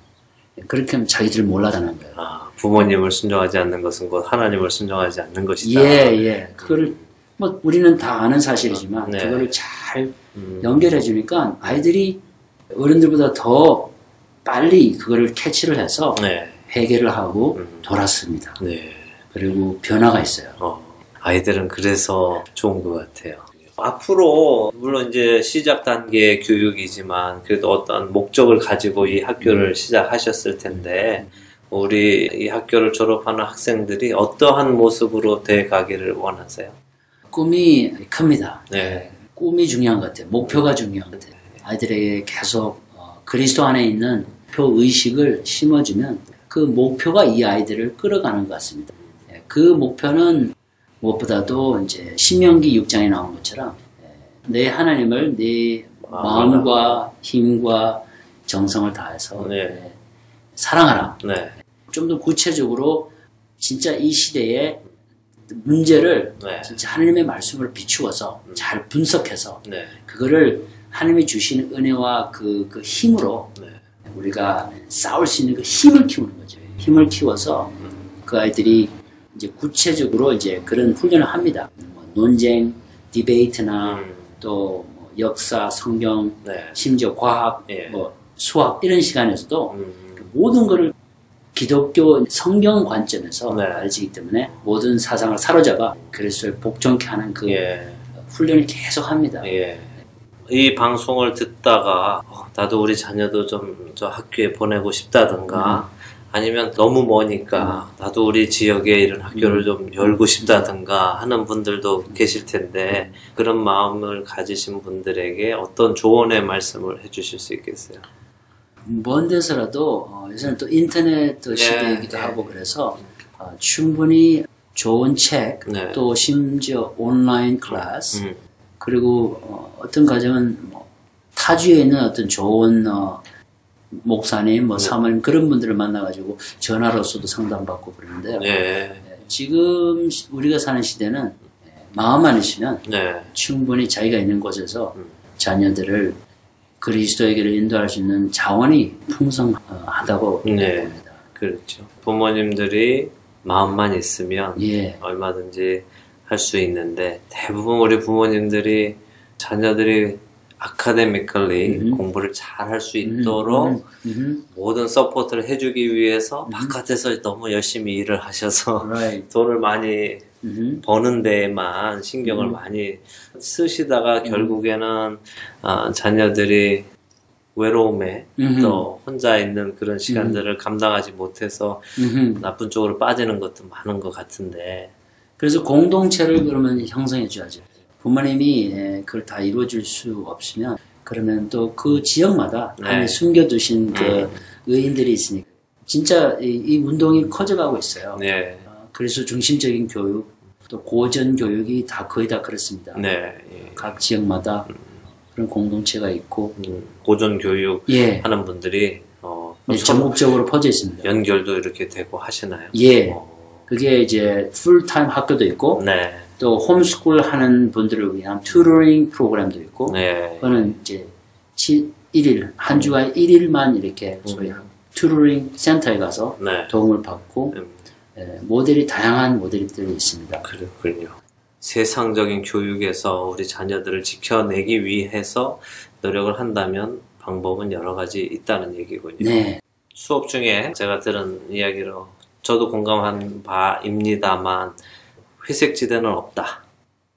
그렇게 하면 자기들 몰라다는 거예요. 아, 부모님을 순종하지 않는 것은 곧 하나님을 순종하지 않는 것이다. 예, 예. 그거를 뭐 우리는 다 아는 사실이지만 네. 그거를 잘 음. 연결해 주니까 아이들이 어른들보다 더 빨리 그거를 캐치를 해서 네. 회개를 하고 음. 돌았습니다. 네. 그리고 변화가 있어요. 어, 아이들은 그래서 좋은 것 같아요. 앞으로 물론 이제 시작 단계 교육이지만 그래도 어떤 목적을 가지고 이 학교를 시작하셨을 텐데 우리 이 학교를 졸업하는 학생들이 어떠한 모습으로 돼 가기를 원하세요? 꿈이 큽니다. 네. 꿈이 중요한 것 같아요. 목표가 중요한 것 같아요. 아이들에게 계속 어, 그리스도 안에 있는 표 의식을 심어주면 그 목표가 이 아이들을 끌어가는 것 같습니다. 예, 그 목표는 무엇보다도 이제 신명기 6장에 나온 것처럼 내 하나님을 내 마음과 힘과 정성을 다해서 네. 예, 사랑하라. 네. 좀 더 구체적으로 진짜 이 시대의 문제를 네. 진짜 하나님의 말씀을 비추어서 잘 분석해서 네. 그거를 하나님이 주시는 은혜와 그, 그 힘으로 네. 우리가 싸울 수 있는 그 힘을 키우는 거죠. 힘을 키워서 그 아이들이 이제 구체적으로 이제 그런 훈련을 합니다. 뭐 논쟁, 디베이트나 음. 또 뭐 역사, 성경, 네. 심지어 과학, 예. 뭐 수학 이런 시간에서도 음. 모든 것을 기독교 성경 관점에서 네. 가르치기 때문에 모든 사상을 사로잡아 그리스도를 복종케 하는 그 예. 훈련을 계속 합니다. 예. 이 방송을 듣다가 어, 나도 우리 자녀도 좀 저 학교에 보내고 싶다든가 아니면 너무 머니까 나도 우리 지역에 이런 학교를 좀 열고 싶다든가 하는 분들도 계실 텐데 그런 마음을 가지신 분들에게 어떤 조언의 말씀을 해주실 수 있겠어요? 먼 데서라도 어, 요새는 또 인터넷 네, 시대이기도 네. 하고 그래서 어, 충분히 좋은 책, 네. 또 심지어 온라인 클래스, 음, 그리고 어, 어떤 가정은 뭐 타주에 있는 어떤 좋은 어, 목사님, 뭐 사모님 그런 분들을 만나가지고 전화로서도 상담받고 그러는데요. 네, 지금 시- 우리가 사는 시대는 마음만 있으면 네, 충분히 자기가 있는 곳에서 음. 자녀들을 그리스도에게로 인도할 수 있는 자원이 풍성하다고 네. 봅니다. 그렇죠. 부모님들이 마음만 있으면 예. 얼마든지 할 수 있는데 대부분 우리 부모님들이 자녀들이 academically 음. 공부를 잘 할 수 있도록 음, 음, 모든 support를 해주기 위해서 바깥에서 너무 열심히 일을 하셔서 음. right. 돈을 많이 음, 버는 데에만 신경을 음. 많이 쓰시다가 결국에는 아, 자녀들이 외로움에 음. 또 혼자 있는 그런 시간들을 감당하지 못해서 음. 나쁜 쪽으로 빠지는 것도 많은 것 같은데 그래서 공동체를 그러면 형성해 줘야죠. 부모님이 예, 그걸 다 이루어줄 수 없으면 그러면 또 그 지역마다 네. 하나님 숨겨두신 그 음. 의인들이 있으니까 진짜 이, 이 운동이 커져가고 있어요. 네, 어, 그래서 중심적인 교육 또 고전 교육이 다 거의 다 그렇습니다. 네, 예. 각 지역마다 그런 공동체가 있고 음, 고전 교육 예, 하는 분들이 어, 네, 선- 전국적으로 퍼져 있습니다. 연결도 이렇게 되고 하시나요? 예, 어, 그게 이제 풀타임 학교도 있고 네, 또 homeschool 하는 분들을 위한 tutoring 프로그램도 있고 네, 그거는 이제 7, 1일 한 주간 1일만 이렇게 소위 tutoring 센터에 가서 네. 도움을 받고 음, 예, 모델이 다양한 모델들이 있습니다. 그렇군요. 세상적인 교육에서 우리 자녀들을 지켜내기 위해서 노력을 한다면 방법은 여러 가지 있다는 얘기군요. 네, 수업 중에 제가 들은 이야기로 저도 공감한 바입니다만 회색 지대는 없다.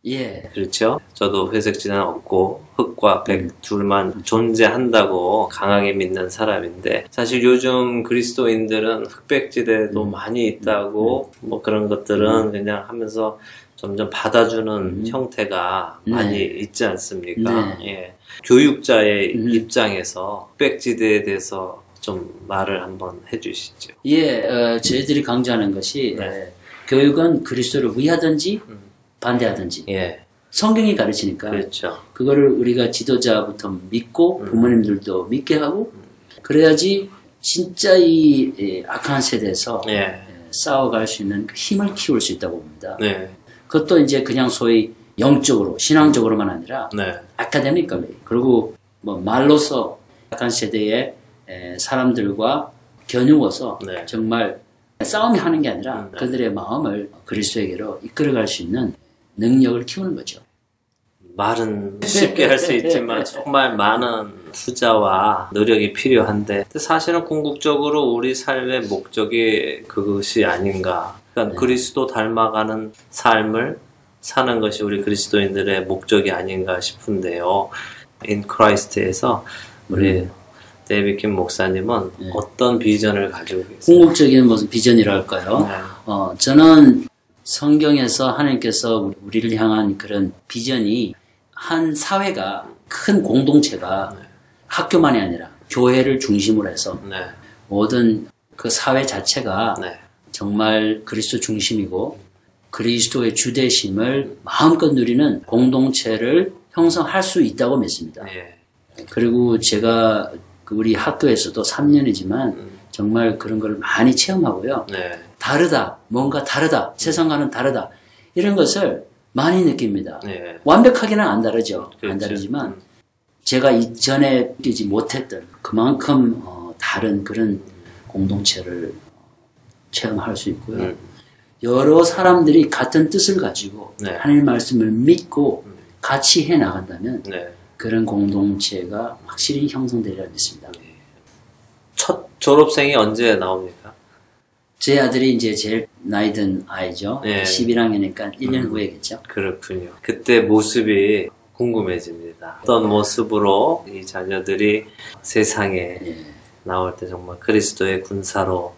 예, 그렇죠? 저도 회색 지대는 없고 흑과 백 둘만 존재한다고 강하게 믿는 사람인데 사실 요즘 그리스도인들은 흑백 지대도 많이 있다고 뭐 그런 것들은 그냥 하면서 점점 받아주는 음. 형태가 네. 많이 있지 않습니까? 네. 예. 교육자의 음. 입장에서 흑백 지대에 대해서 좀 말을 한번 해주시죠. 예, 어, 저희들이 강조하는 것이 네. 예, 교육은 그리스도를 위하든지 음. 반대하든지 예, 성경이 가르치니까 그렇죠. 그거를 우리가 지도자부터 믿고 음. 부모님들도 믿게 하고 그래야지 진짜 이 예, 악한 세대에서 예, 예, 싸워갈 수 있는 그 힘을 키울 수 있다고 봅니다. 네, 그것도 이제 그냥 소위 영적으로 신앙적으로만 아니라 네, 아카데미컬리 그리고 뭐 말로서 약한 세대의 에, 사람들과 겨누어서 네. 정말 싸움이 하는 게 아니라 음, 네. 그들의 마음을 그리스도에게로 이끌어갈 수 있는 능력을 키우는 거죠. 말은 쉽게 할 수 있지만 정말 많은 투자와 노력이 필요한데 사실은 궁극적으로 우리 삶의 목적이 그것이 아닌가. 그러니까 그리스도 닮아가는 삶을 사는 것이 우리 그리스도인들의 목적이 아닌가 싶은데요. In Christ에서 우리 데이비 킴 목사님은 네. 어떤 비전을 가지고 계세요? 궁극적인 무슨 비전이랄까요? 네. 어, 저는 성경에서 하나님께서 우리- 우리를 향한 그런 비전이 한 사회가 큰 공동체가 학교만이 아니라 교회를 중심으로 해서 네, 모든 그 사회 자체가 네, 정말 그리스도 중심이고 그리스도의 주대심을 마음껏 누리는 공동체를 형성할 수 있다고 믿습니다. 예. 그리고 제가 그 우리 학교에서도 3년이지만 음. 정말 그런 걸 많이 체험하고요. 네. 다르다, 뭔가 다르다, 세상과는 다르다 이런 것을 많이 느낍니다. 네. 완벽하게는 안 다르죠. 안 그렇죠. 다르지만 음. 제가 이전에 느끼지 못했던 그만큼 어, 다른 그런 공동체를 체험할 수 있고요. 음. 여러 사람들이 같은 뜻을 가지고 네. 하나님 말씀을 믿고 음. 같이 해 나간다면 네. 그런 공동체가 확실히 형성되리라 믿습니다. 첫 졸업생이 언제 나옵니까? 제 아들이 이제 제일 나이 든 아이죠. 네. 11학년이니까 1년 음. 후에겠죠. 그렇군요. 그때 모습이 궁금해집니다. 어떤 모습으로 이 자녀들이 세상에 예. 나올 때 정말 그리스도의 군사로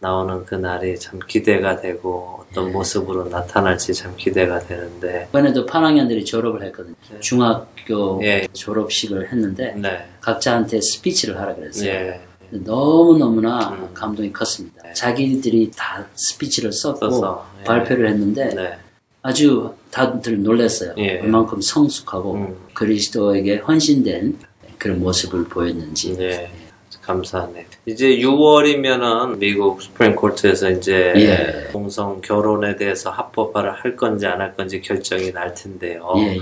나오는 그 날이 참 기대가 되고 어떤 예. 모습으로 나타날지 참 기대가 되는데 이번에도 8학년들이 졸업을 했거든요. 네. 중학교 예. 졸업식을 했는데 네. 각자한테 스피치를 하라 그랬어요. 예. 너무너무나 음. 감동이 컸습니다. 네. 자기들이 다 스피치를 썼고 써서 예. 발표를 했는데 네. 아주 다들 놀랐어요. 예. 그만큼 성숙하고 음. 그리스도에게 헌신된 그런 모습을 보였는지. 네. 감사하네. 이제 6월이면은 미국 수프림코트에서 이제 예. 동성 결혼에 대해서 합법화를 할 건지 안 할 건지 결정이 날 텐데요. 예, 예.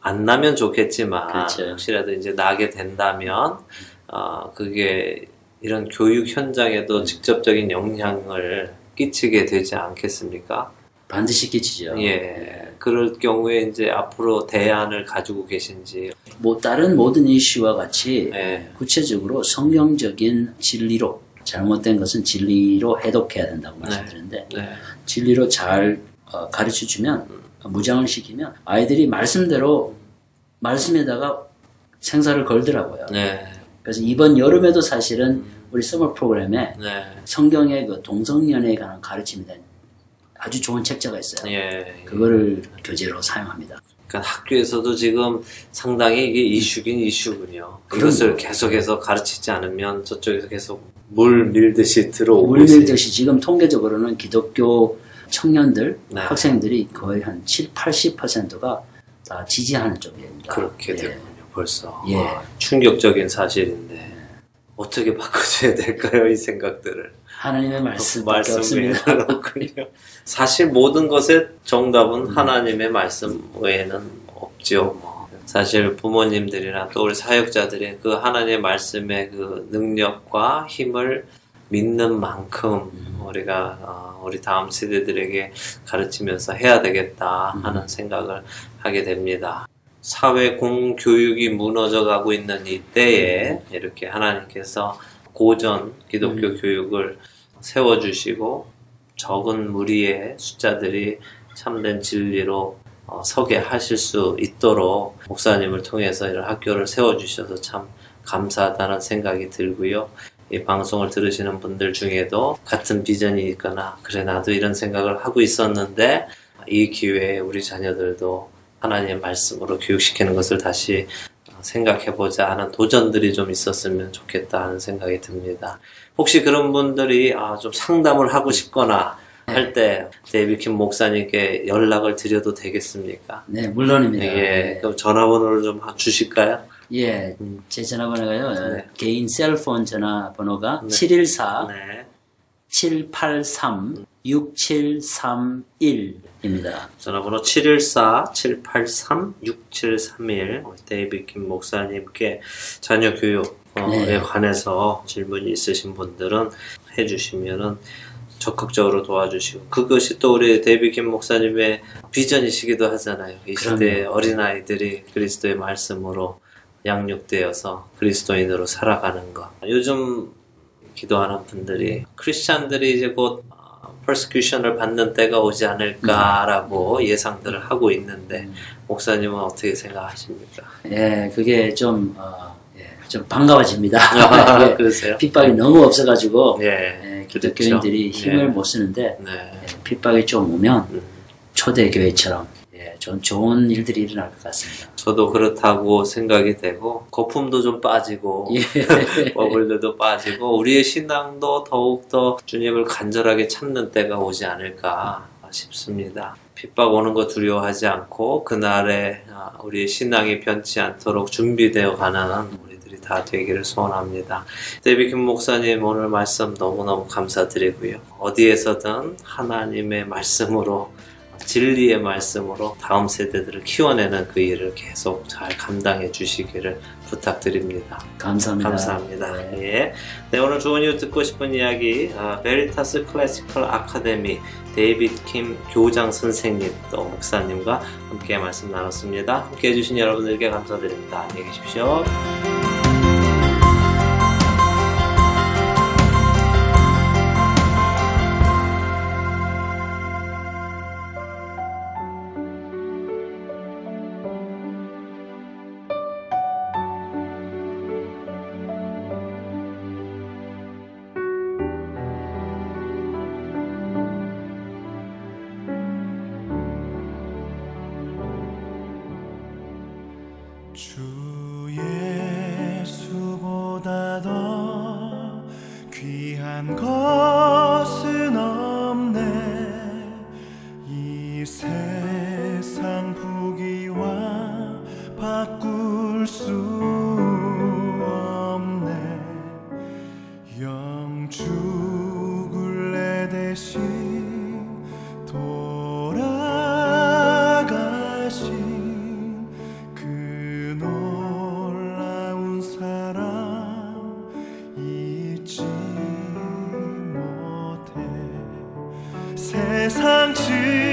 안 나면 좋겠지만 그렇죠. 혹시라도 이제 나게 된다면 아 그게 이런 교육 현장에도 직접적인 영향을 끼치게 되지 않겠습니까? 반드시 끼치죠. 예. 그럴 경우에 이제 앞으로 대안을 가지고 계신지 뭐 다른 모든 이슈와 같이 예. 구체적으로 성경적인 진리로 잘못된 것은 진리로 해독해야 된다고 말씀드렸는데 네. 진리로 잘 어, 가르쳐 주면 무장을 시키면 아이들이 말씀대로 말씀에다가 생사를 걸더라고요. 네. 그래서 이번 여름에도 사실은 우리 서머 프로그램에 네. 성경의 그 동성연애에 관한 가르침에 대한 아주 좋은 책자가 있어요. 예. 그거를 교재로 사용합니다. 그러니까 학교에서도 지금 상당히 이게 이슈긴 이슈군요. 이것을 계속해서 가르치지 않으면 저쪽에서 계속 물 밀듯이 들어오고 물. 밀듯이 지금 통계적으로는 기독교 청년들, 네. 학생들이 거의 한 7, 80%가 다 지지하는 쪽입니다. 그렇게 예. 되군요, 벌써. 예. 와, 충격적인 사실인데. 어떻게 바꿔줘야 될까요, 이 생각들을? 하나님의 말씀밖에 없습니다. 사실 모든 것의 정답은 음. 하나님의 말씀 외에는 없죠. 뭐. 사실 부모님들이나 또 우리 사역자들이 그 하나님의 말씀의 그 능력과 힘을 믿는 만큼 음. 우리가 어, 우리 다음 세대들에게 가르치면서 해야 되겠다 음. 하는 생각을 하게 됩니다. 사회 공교육이 무너져 가고 있는 이때에 이렇게 하나님께서 고전 기독교 음. 교육을 세워주시고 적은 무리의 숫자들이 참된 진리로 어, 서게 하실 수 있도록 목사님을 통해서 이런 학교를 세워주셔서 참 감사하다는 생각이 들고요. 이 방송을 들으시는 분들 중에도 같은 비전이 있거나 그래 나도 이런 생각을 하고 있었는데 이 기회에 우리 자녀들도 하나님의 말씀으로 교육시키는 것을 다시 생각해보자 하는 도전들이 좀 있었으면 좋겠다 하는 생각이 듭니다. 혹시 그런 분들이 아, 좀 상담을 하고 싶거나 할 때 데이비킴 목사님께 연락을 드려도 되겠습니까? 네, 물론입니다. 예, 그럼 전화번호를 좀 주실까요? 예, 음. 제 전화번호가요. 네. 개인 셀폰 전화번호가 네. 714 네. 783 6731입니다. 전화번호 714-783-6731 데이빗 김 목사님께 자녀 교육에 네. 관해서 질문이 있으신 분들은 해주시면은 적극적으로 도와주시고 그것이 또 우리 데이빗 김 목사님의 비전이시기도 하잖아요. 이 시대의 그럼요. 어린 아이들이 그리스도의 말씀으로 양육되어서 그리스도인으로 살아가는 것. 요즘 기도하는 분들이 크리스찬들이 이제 곧 persecution을 받는 때가 오지 않을까라고 예상들을 하고 있는데 음. 목사님은 어떻게 생각하십니까? 예, 그게 좀, 어, 예, 좀 반가워집니다. 예, 그러세요? 핍박이 너무 없어가지고, 예, 예, 기독교인들이 그렇죠. 힘을 예. 못 쓰는데, 네. 예, 핍박이 좀 오면 음. 초대교회처럼, 예, 좀 좋은 일들이 일어날 것 같습니다. 저도 그렇다고 생각이 되고 거품도 좀 빠지고 예. 버블들도 빠지고 우리의 신앙도 더욱더 주님을 간절하게 찾는 때가 오지 않을까 싶습니다. 핍박 오는 거 두려워하지 않고 그날에 아, 우리의 신앙이 변치 않도록 준비되어 가는 우리들이 다 되기를 소원합니다. 데이빗 김 목사님 오늘 말씀 너무너무 감사드리고요. 어디에서든 하나님의 말씀으로 진리의 말씀으로 다음 세대들을 키워내는 그 일을 계속 잘 감당해 주시기를 부탁드립니다. 감사합니다. 감사합니다. 네. 예. 네, 오늘 좋은 이유 듣고 싶은 이야기, 아, Veritas Classical Academy 데이빗 킴 교장 선생님 또 목사님과 함께 말씀 나눴습니다. 함께 해주신 여러분들께 감사드립니다. 안녕히 계십시오. 세상 즐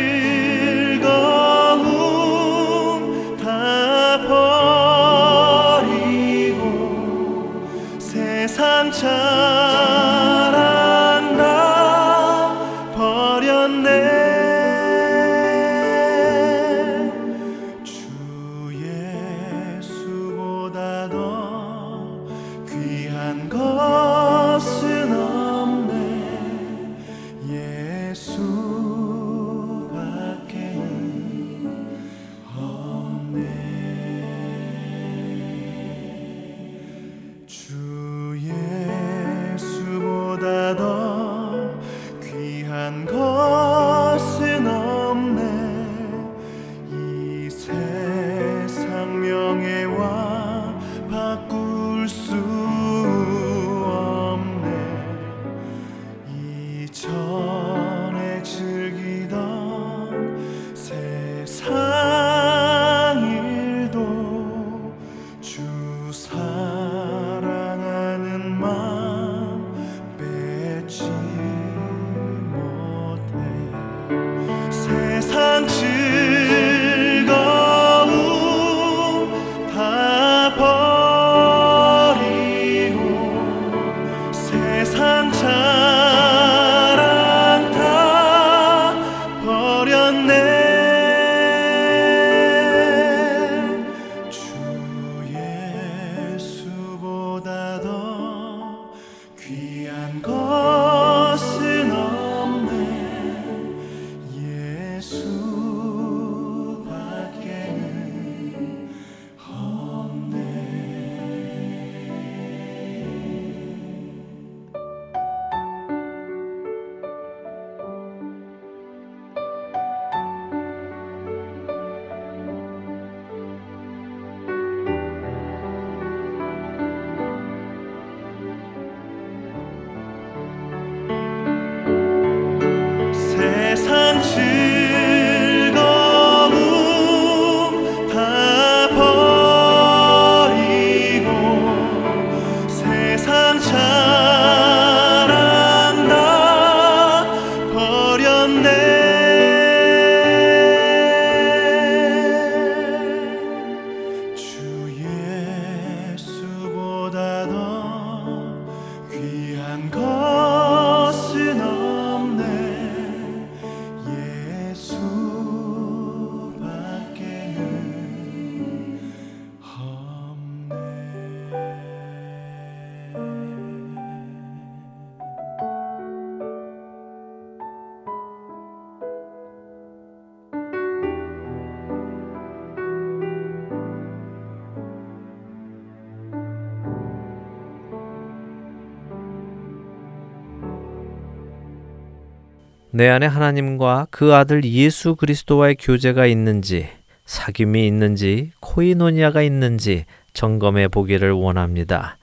내 안에 하나님과 그 아들 예수 그리스도와의 교제가 있는지, 사귐이 있는지, 코이노니아가 있는지 점검해 보기를 원합니다.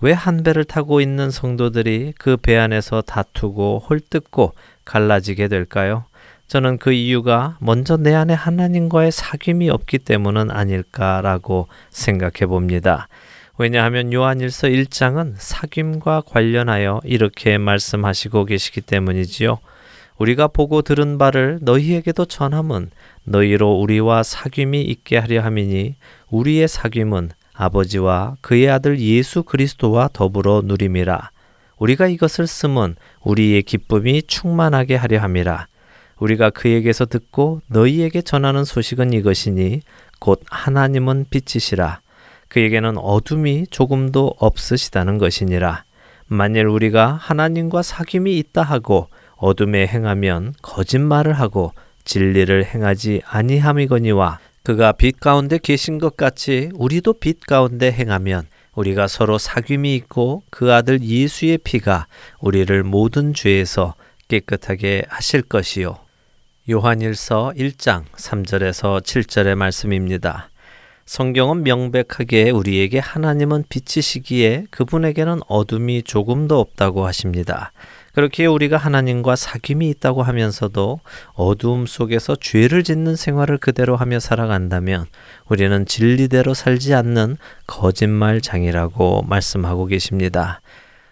왜 한 배를 타고 있는 성도들이 그 배 안에서 다투고 홀뜯고 갈라지게 될까요? 저는 그 이유가 먼저 내 안에 하나님과의 사귐이 없기 때문은 아닐까라고 생각해 봅니다. 왜냐하면 요한일서 1장은 사귐과 관련하여 이렇게 말씀하시고 계시기 때문이지요. 우리가 보고 들은 바를 너희에게도 전함은 너희로 우리와 사귐이 있게 하려 함이니 우리의 사귐은 아버지와 그의 아들 예수 그리스도와 더불어 누림이라. 우리가 이것을 쓰면 우리의 기쁨이 충만하게 하려 함이라. 우리가 그에게서 듣고 너희에게 전하는 소식은 이것이니 곧 하나님은 빛이시라. 그에게는 어둠이 조금도 없으시다는 것이니라. 만일 우리가 하나님과 사귐이 있다 하고 어둠에 행하면 거짓말을 하고 진리를 행하지 아니함이거니와 그가 빛 가운데 계신 것 같이 우리도 빛 가운데 행하면 우리가 서로 사귐이 있고 그 아들 예수의 피가 우리를 모든 죄에서 깨끗하게 하실 것이요. 요한일서 1장 3절에서 7절의 말씀입니다. 성경은 명백하게 우리에게 하나님은 빛이시기에 그분에게는 어둠이 조금도 없다고 하십니다. 그렇게 우리가 하나님과 사귐이 있다고 하면서도 어두움 속에서 죄를 짓는 생활을 그대로 하며 살아간다면 우리는 진리대로 살지 않는 거짓말장이라고 말씀하고 계십니다.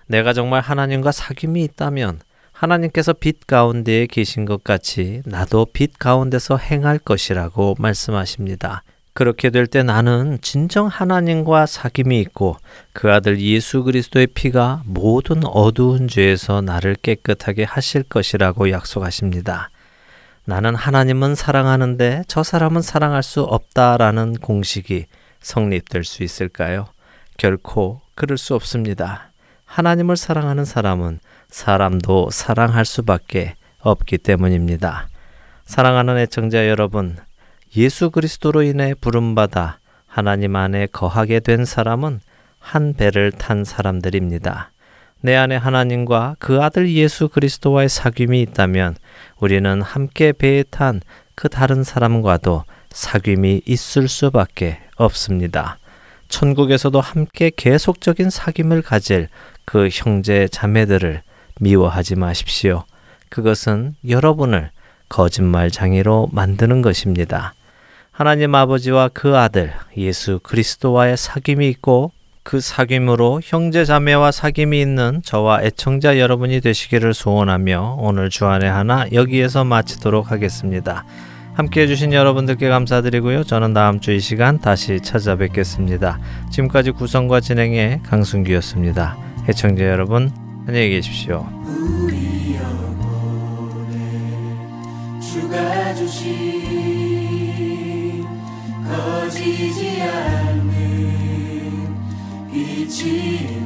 내가 정말 하나님과 사귐이 있다면 하나님께서 빛 가운데에 계신 것 같이 나도 빛 가운데서 행할 것이라고 말씀하십니다. 그렇게 될 때 나는 진정 하나님과 사귐이 있고 그 아들 예수 그리스도의 피가 모든 어두운 죄에서 나를 깨끗하게 하실 것이라고 약속하십니다. 나는 하나님은 사랑하는데 저 사람은 사랑할 수 없다라는 공식이 성립될 수 있을까요? 결코 그럴 수 없습니다. 하나님을 사랑하는 사람은 사람도 사랑할 수밖에 없기 때문입니다. 사랑하는 애청자 여러분, 예수 그리스도로 인해 부름받아 하나님 안에 거하게 된 사람은 한 배를 탄 사람들입니다. 내 안에 하나님과 그 아들 예수 그리스도와의 사귐이 있다면 우리는 함께 배에 탄 그 다른 사람과도 사귐이 있을 수밖에 없습니다. 천국에서도 함께 계속적인 사귐을 가질 그 형제 자매들을 미워하지 마십시오. 그것은 여러분을 거짓말장애로 만드는 것입니다. 하나님 아버지와 그 아들 예수 그리스도와의 사귐이 있고 그 사귐으로 형제 자매와 사귐이 있는 저와 애청자 여러분이 되시기를 소원하며 오늘 주안의 하나 여기에서 마치도록 하겠습니다. 함께 해주신 여러분들께 감사드리고요. 저는 다음 주 이 시간 다시 찾아뵙겠습니다. 지금까지 구성과 진행의 강순기였습니다. 애청자 여러분 안녕히 계십시오. 주가 주신 꺼 지지 않는 빛이